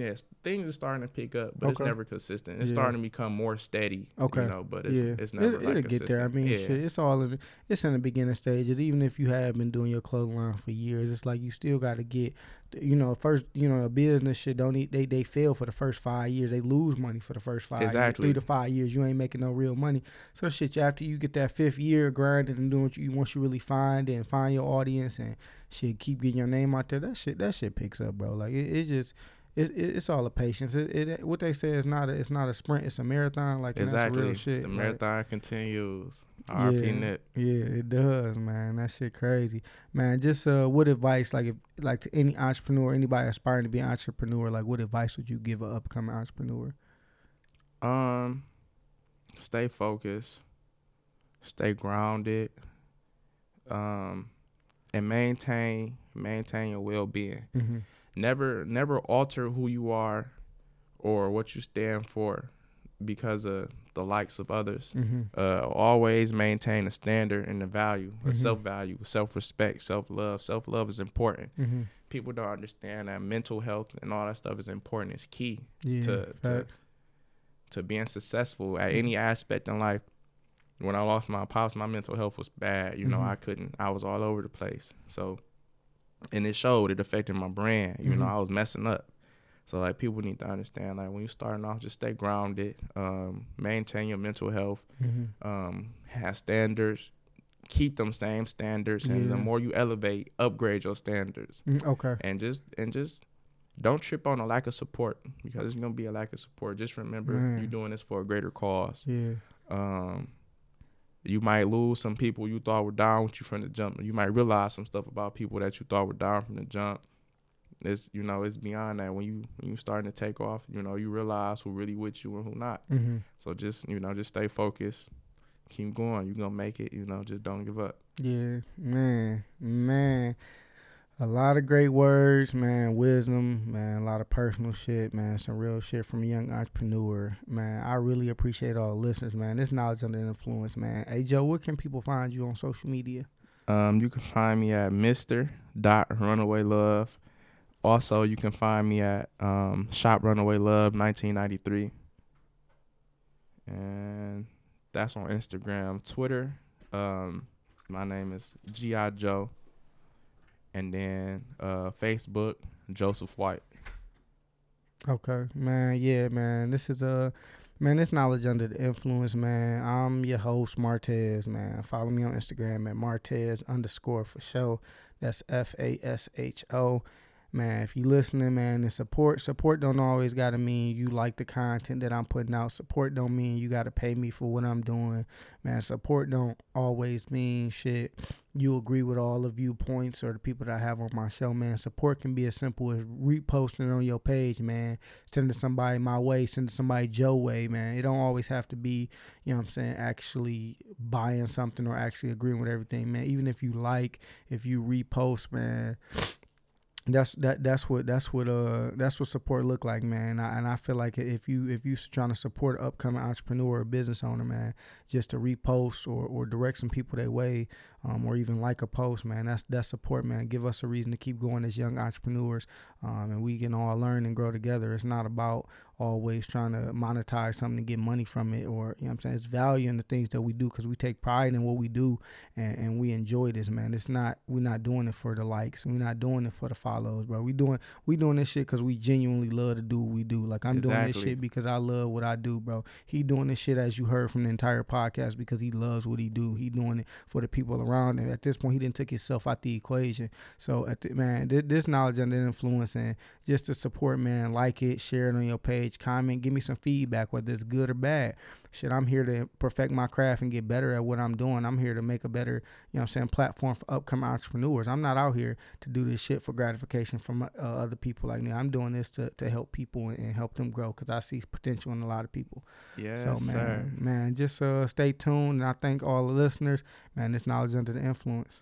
Yes, things are starting to pick up, but it's never consistent. It's Yeah. starting to become more steady. Okay. You know, but it's yeah, it's never it, like will get there. I mean, yeah. shit, it's all in the, it's in the beginning stages. Even if you have been doing your clothing line for years, it's like you still got to get, you know, first, you know, a business shit don't need they they fail for the first five years. They lose money for the first five, years. Exactly. three to five years. You ain't making no real money. So shit, you after you get that fifth year grinding and doing what you once you really find and find your audience and shit, keep getting your name out there. That shit, that shit picks up, bro. Like it, it's just. It, it, it's all a patience. It, it what they say is not a it's not a sprint. It's a marathon. Like exactly. real shit. The like- marathon continues. RP Yeah. Nip. Yeah, it does, man. That shit crazy, man. Just uh, what advice, like if like to any entrepreneur, anybody aspiring to be an entrepreneur, like what advice would you give an upcoming entrepreneur? Um, stay focused, stay grounded, um, and maintain maintain your well being. Mm-hmm. Never never alter who you are or what you stand for because of the likes of others. Mm-hmm. Uh, always maintain a standard and a value, a Mhm. self value, self respect, self love. Self love is important. Mm-hmm. People don't understand that mental health and all that stuff is important. It's key Yeah. to to to being successful at Mm-hmm. any aspect in life. When I lost my pops, my mental health was bad. You know, Mhm. I couldn't. I was all over the place. So, and it showed. It affected my brand. You know, Mhm. I was messing up. So like people need to understand like when you're starting off, just stay grounded. Um, maintain your mental health. Mm-hmm. Um, have standards. Keep them same standards, and the more you elevate, upgrade your standards, Mm, okay. and just and just don't trip on a lack of support because it's gonna be a lack of support. Just remember Man. you're doing this for a greater cause. Yeah. Um, you might lose some people you thought were down with you from the jump. You might realize some stuff about people that you thought were down from the jump. It's you know it's beyond that when you when you starting to take off. You know you realize who really with you and who not. Mm-hmm. So just you know just stay focused, keep going. You're gonna make it. You know just don't give up. Yeah, man, man. A lot of great words, man. Wisdom, man. A lot of personal shit, man. Some real shit from a young entrepreneur, man. I really appreciate all the listeners, man. This knowledge under influence, man. Hey, Joe, where can people find you on social media? Um, you can find me at Mister Dot Runaway Love. Also, you can find me at um, Shop Runaway Love 1993, and that's on Instagram, Twitter. Um, my name is Gi Joe, and then uh, Facebook Joseph White. Okay, man. Yeah, man. This is a man. This knowledge under the influence, man. I'm your host, Martez, man. Follow me on Instagram at Martez underscore fasho. That's F A S H O. Man, if you listening, man, and support support don't always gotta mean you like the content that I'm putting out. Support don't mean you gotta pay me for what I'm doing. Man, support don't always mean shit. You agree with all the viewpoints or the people that I have on my show, man. Support can be as simple as reposting on your page, man. Sending somebody my way, sending somebody Joe way, man. It don't always have to be, you know what I'm saying, actually buying something or actually agreeing with everything, man. Even if you like, if you repost, man, that's that that's what that's what uh that's what support look like man. I, and i feel like if you if you trying to support an upcoming entrepreneur or business owner man just to repost or, or direct some people their way um, or even like a post man that's that's support man. Give us a reason to keep going as young entrepreneurs um, and we can all learn and grow together. It's not about always trying to monetize something to get money from it or you know what i'm saying it's value in the things that we do because we take pride in what we do and, and we enjoy this man. It's not we're not doing it for the likes. We're not doing it for the follows bro. We doing we doing this shit because we genuinely love to do what we do. Like i'm doing this shit because i love what i do bro. He doing this shit as you heard from the entire podcast because he loves what he do. He doing it for the people around him. At this point he didn't take himself out the equation. So at the man thi- this knowledge under influence and just to support man like it share it on your page comment give me some feedback whether it's good or bad. Shit i'm here to perfect my craft and get better at what i'm doing. I'm here to make a better you know what i'm saying platform for upcoming entrepreneurs. I'm not out here to do this shit for gratification from uh, other people like me. I'm doing this to, to help people and, help them grow because i see potential in a lot of people. Yes, so man sir. man just uh stay tuned and i thank all the listeners. Man this knowledge under the influence